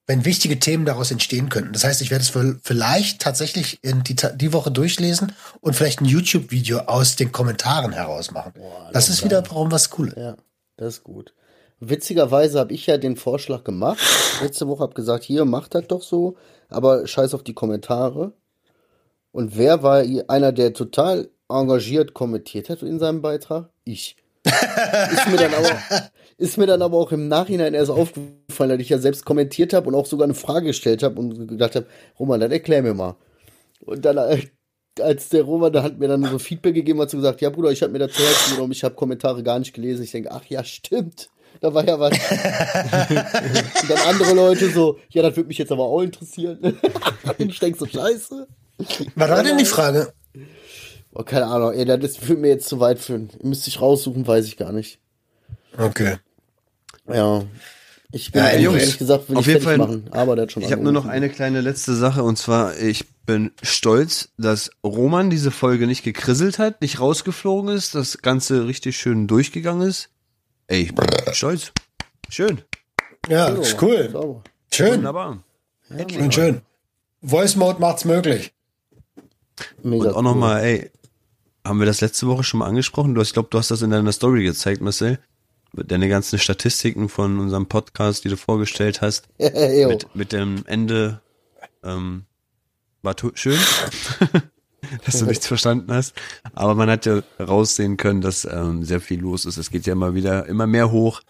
[SPEAKER 2] wenn wichtige Themen daraus entstehen könnten. Das heißt, ich werde es vielleicht tatsächlich in die, die Woche durchlesen und vielleicht ein YouTube-Video aus den Kommentaren heraus machen. das ist wieder warum was Cooles.
[SPEAKER 3] Ja, das ist gut. Witzigerweise habe ich ja den Vorschlag gemacht. Letzte Woche habe gesagt, hier, macht das doch so, aber scheiß auf die Kommentare. Und wer war einer, der total engagiert kommentiert hat in seinem Beitrag? Ich. [LAUGHS] ist, mir dann aber, ist mir dann aber auch im Nachhinein erst aufgefallen, dass ich ja selbst kommentiert habe und auch sogar eine Frage gestellt habe und gedacht habe, Roman, dann erklär mir mal. Und dann, äh, als der Roman, da hat mir dann so Feedback gegeben, hat so gesagt, ja Bruder, ich habe mir das zu Herzen genommen, ich habe Kommentare gar nicht gelesen. Ich denke, ach ja, stimmt. Da war ja was. [LAUGHS] und dann andere Leute so, ja, das würde mich jetzt aber auch interessieren. [LAUGHS] und ich denke so, scheiße.
[SPEAKER 2] Was war denn die Frage?
[SPEAKER 3] Oh, keine Ahnung, ey, das würde mir jetzt zu weit führen. Müsste ich raussuchen, weiß ich gar nicht.
[SPEAKER 2] Okay.
[SPEAKER 3] Ja. Ich bin
[SPEAKER 2] Ja, ey,
[SPEAKER 3] ehrlich
[SPEAKER 2] Jungs,
[SPEAKER 3] gesagt, will
[SPEAKER 4] auf
[SPEAKER 3] ich
[SPEAKER 4] jeden Fall-
[SPEAKER 3] machen. Aber der hat schon
[SPEAKER 4] Ich habe nur noch eine kleine letzte Sache und zwar, ich bin stolz, dass Roman diese Folge nicht gekrisselt hat, nicht rausgeflogen ist, das Ganze richtig schön durchgegangen ist. Ey, ich bin stolz. Schön.
[SPEAKER 2] Ja, ist cool.
[SPEAKER 3] sauber.
[SPEAKER 2] Schön.
[SPEAKER 4] Wunderbar.
[SPEAKER 2] Schön, schön. Voice Mode macht's möglich.
[SPEAKER 3] Mega
[SPEAKER 4] Und auch nochmal, ey, haben wir das letzte Woche schon mal angesprochen? Du hast, ich glaube, du hast das in deiner Story gezeigt, Marcel. Deine ganzen Statistiken von unserem Podcast, die du vorgestellt hast, [LAUGHS] mit, mit dem Ende, ähm, war schön, [LAUGHS] dass du nichts verstanden hast. Aber man hat ja raussehen können, dass ähm, sehr viel los ist. Es geht ja immer wieder, immer mehr hoch.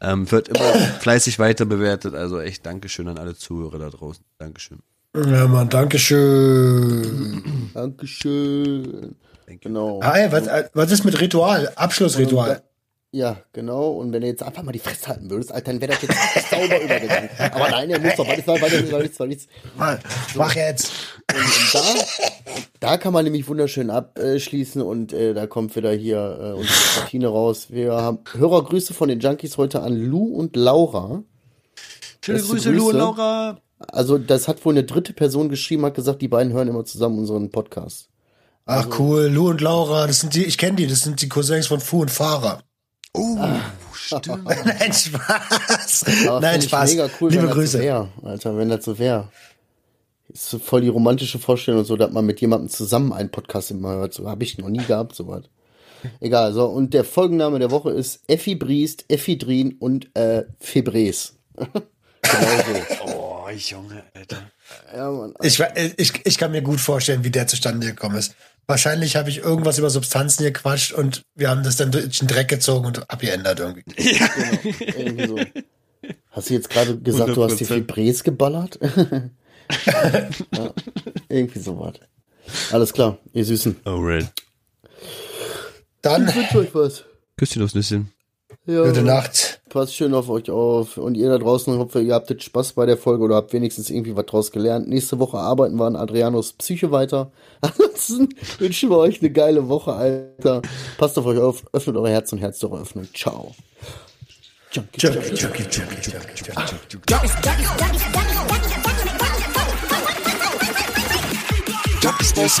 [SPEAKER 4] Ähm, wird immer [COUGHS] fleißig weiter bewertet. Also echt Dankeschön an alle Zuhörer da draußen. Dankeschön.
[SPEAKER 2] Ja, Mann, Dankeschön.
[SPEAKER 3] Dankeschön. Genau.
[SPEAKER 2] Ah, ey, was, äh, was ist mit Ritual? Abschlussritual.
[SPEAKER 3] Ja, genau. Und wenn du jetzt einfach mal die Fresse halten würdest, Alter, dann wäre das jetzt sauber [LAUGHS] übergegangen. Aber nein, er muss doch weiter, weiter, weiter, weiter, weiter.
[SPEAKER 2] Mann, mach jetzt.
[SPEAKER 3] Und, und da, da kann man nämlich wunderschön abschließen und äh, da kommt wieder hier äh, unsere Platine raus. Wir haben Hörergrüße von den Junkies heute an Lou und Laura.
[SPEAKER 4] Schöne
[SPEAKER 3] Beste
[SPEAKER 4] Grüße, Lu und
[SPEAKER 3] Grüße.
[SPEAKER 4] Laura.
[SPEAKER 3] Also das hat wohl eine dritte Person geschrieben, hat gesagt, die beiden hören immer zusammen unseren Podcast.
[SPEAKER 2] Ach cool, Lou und Laura, das sind die, ich kenne die, das sind die Cousins von Fu und Fahrer.
[SPEAKER 4] Oh, stimmt. [LAUGHS]
[SPEAKER 2] Nein, Spaß. [LAUGHS]
[SPEAKER 3] Aber
[SPEAKER 2] Nein, Spaß.
[SPEAKER 3] Mega cool,
[SPEAKER 2] Liebe Grüße.
[SPEAKER 3] so wär, Alter, wenn das so wäre. Ist so voll die romantische Vorstellung so, dass man mit jemandem zusammen einen Podcast immer hört. So habe ich noch nie gehabt, sowas. Egal, so. Und der Folgenname der Woche ist Effi Briest, Effi Drin und äh, Febres. [LAUGHS] genau
[SPEAKER 4] Oh, Junge, Alter.
[SPEAKER 3] Ja, Mann.
[SPEAKER 2] Ich, wa- ich, ich kann mir gut vorstellen, wie der zustande gekommen ist. Wahrscheinlich habe ich irgendwas über Substanzen gequatscht und wir haben das dann durch den Dreck gezogen und abgeändert irgendwie. [LAUGHS]
[SPEAKER 3] Irgendwie so. Hast du jetzt gerade gesagt, du hast die
[SPEAKER 4] 100%.
[SPEAKER 3] Febres geballert? [LAUGHS] ja, irgendwie sowas. Alles klar, ihr Süßen.
[SPEAKER 4] Oh, Red.
[SPEAKER 2] Dann,
[SPEAKER 3] Ich wünsche euch was.
[SPEAKER 4] Küsschen aufs Nüsschen.
[SPEAKER 3] Ja.
[SPEAKER 2] gute Nacht.
[SPEAKER 3] Passt schön auf euch auf. Und ihr da draußen, hoffe, ihr habtet Spaß bei der Folge oder habt wenigstens irgendwie was draus gelernt. Nächste Woche arbeiten wir an Adrianos Psyche weiter. Ansonsten wünschen wir euch eine geile Woche, Alter. Passt auf euch auf, öffnet eure Herz und Herz eure Öffnung. Ciao. Junkie,
[SPEAKER 2] Junkie, Junkie, Junkie, Junkie, Junkie.
[SPEAKER 5] Junkies,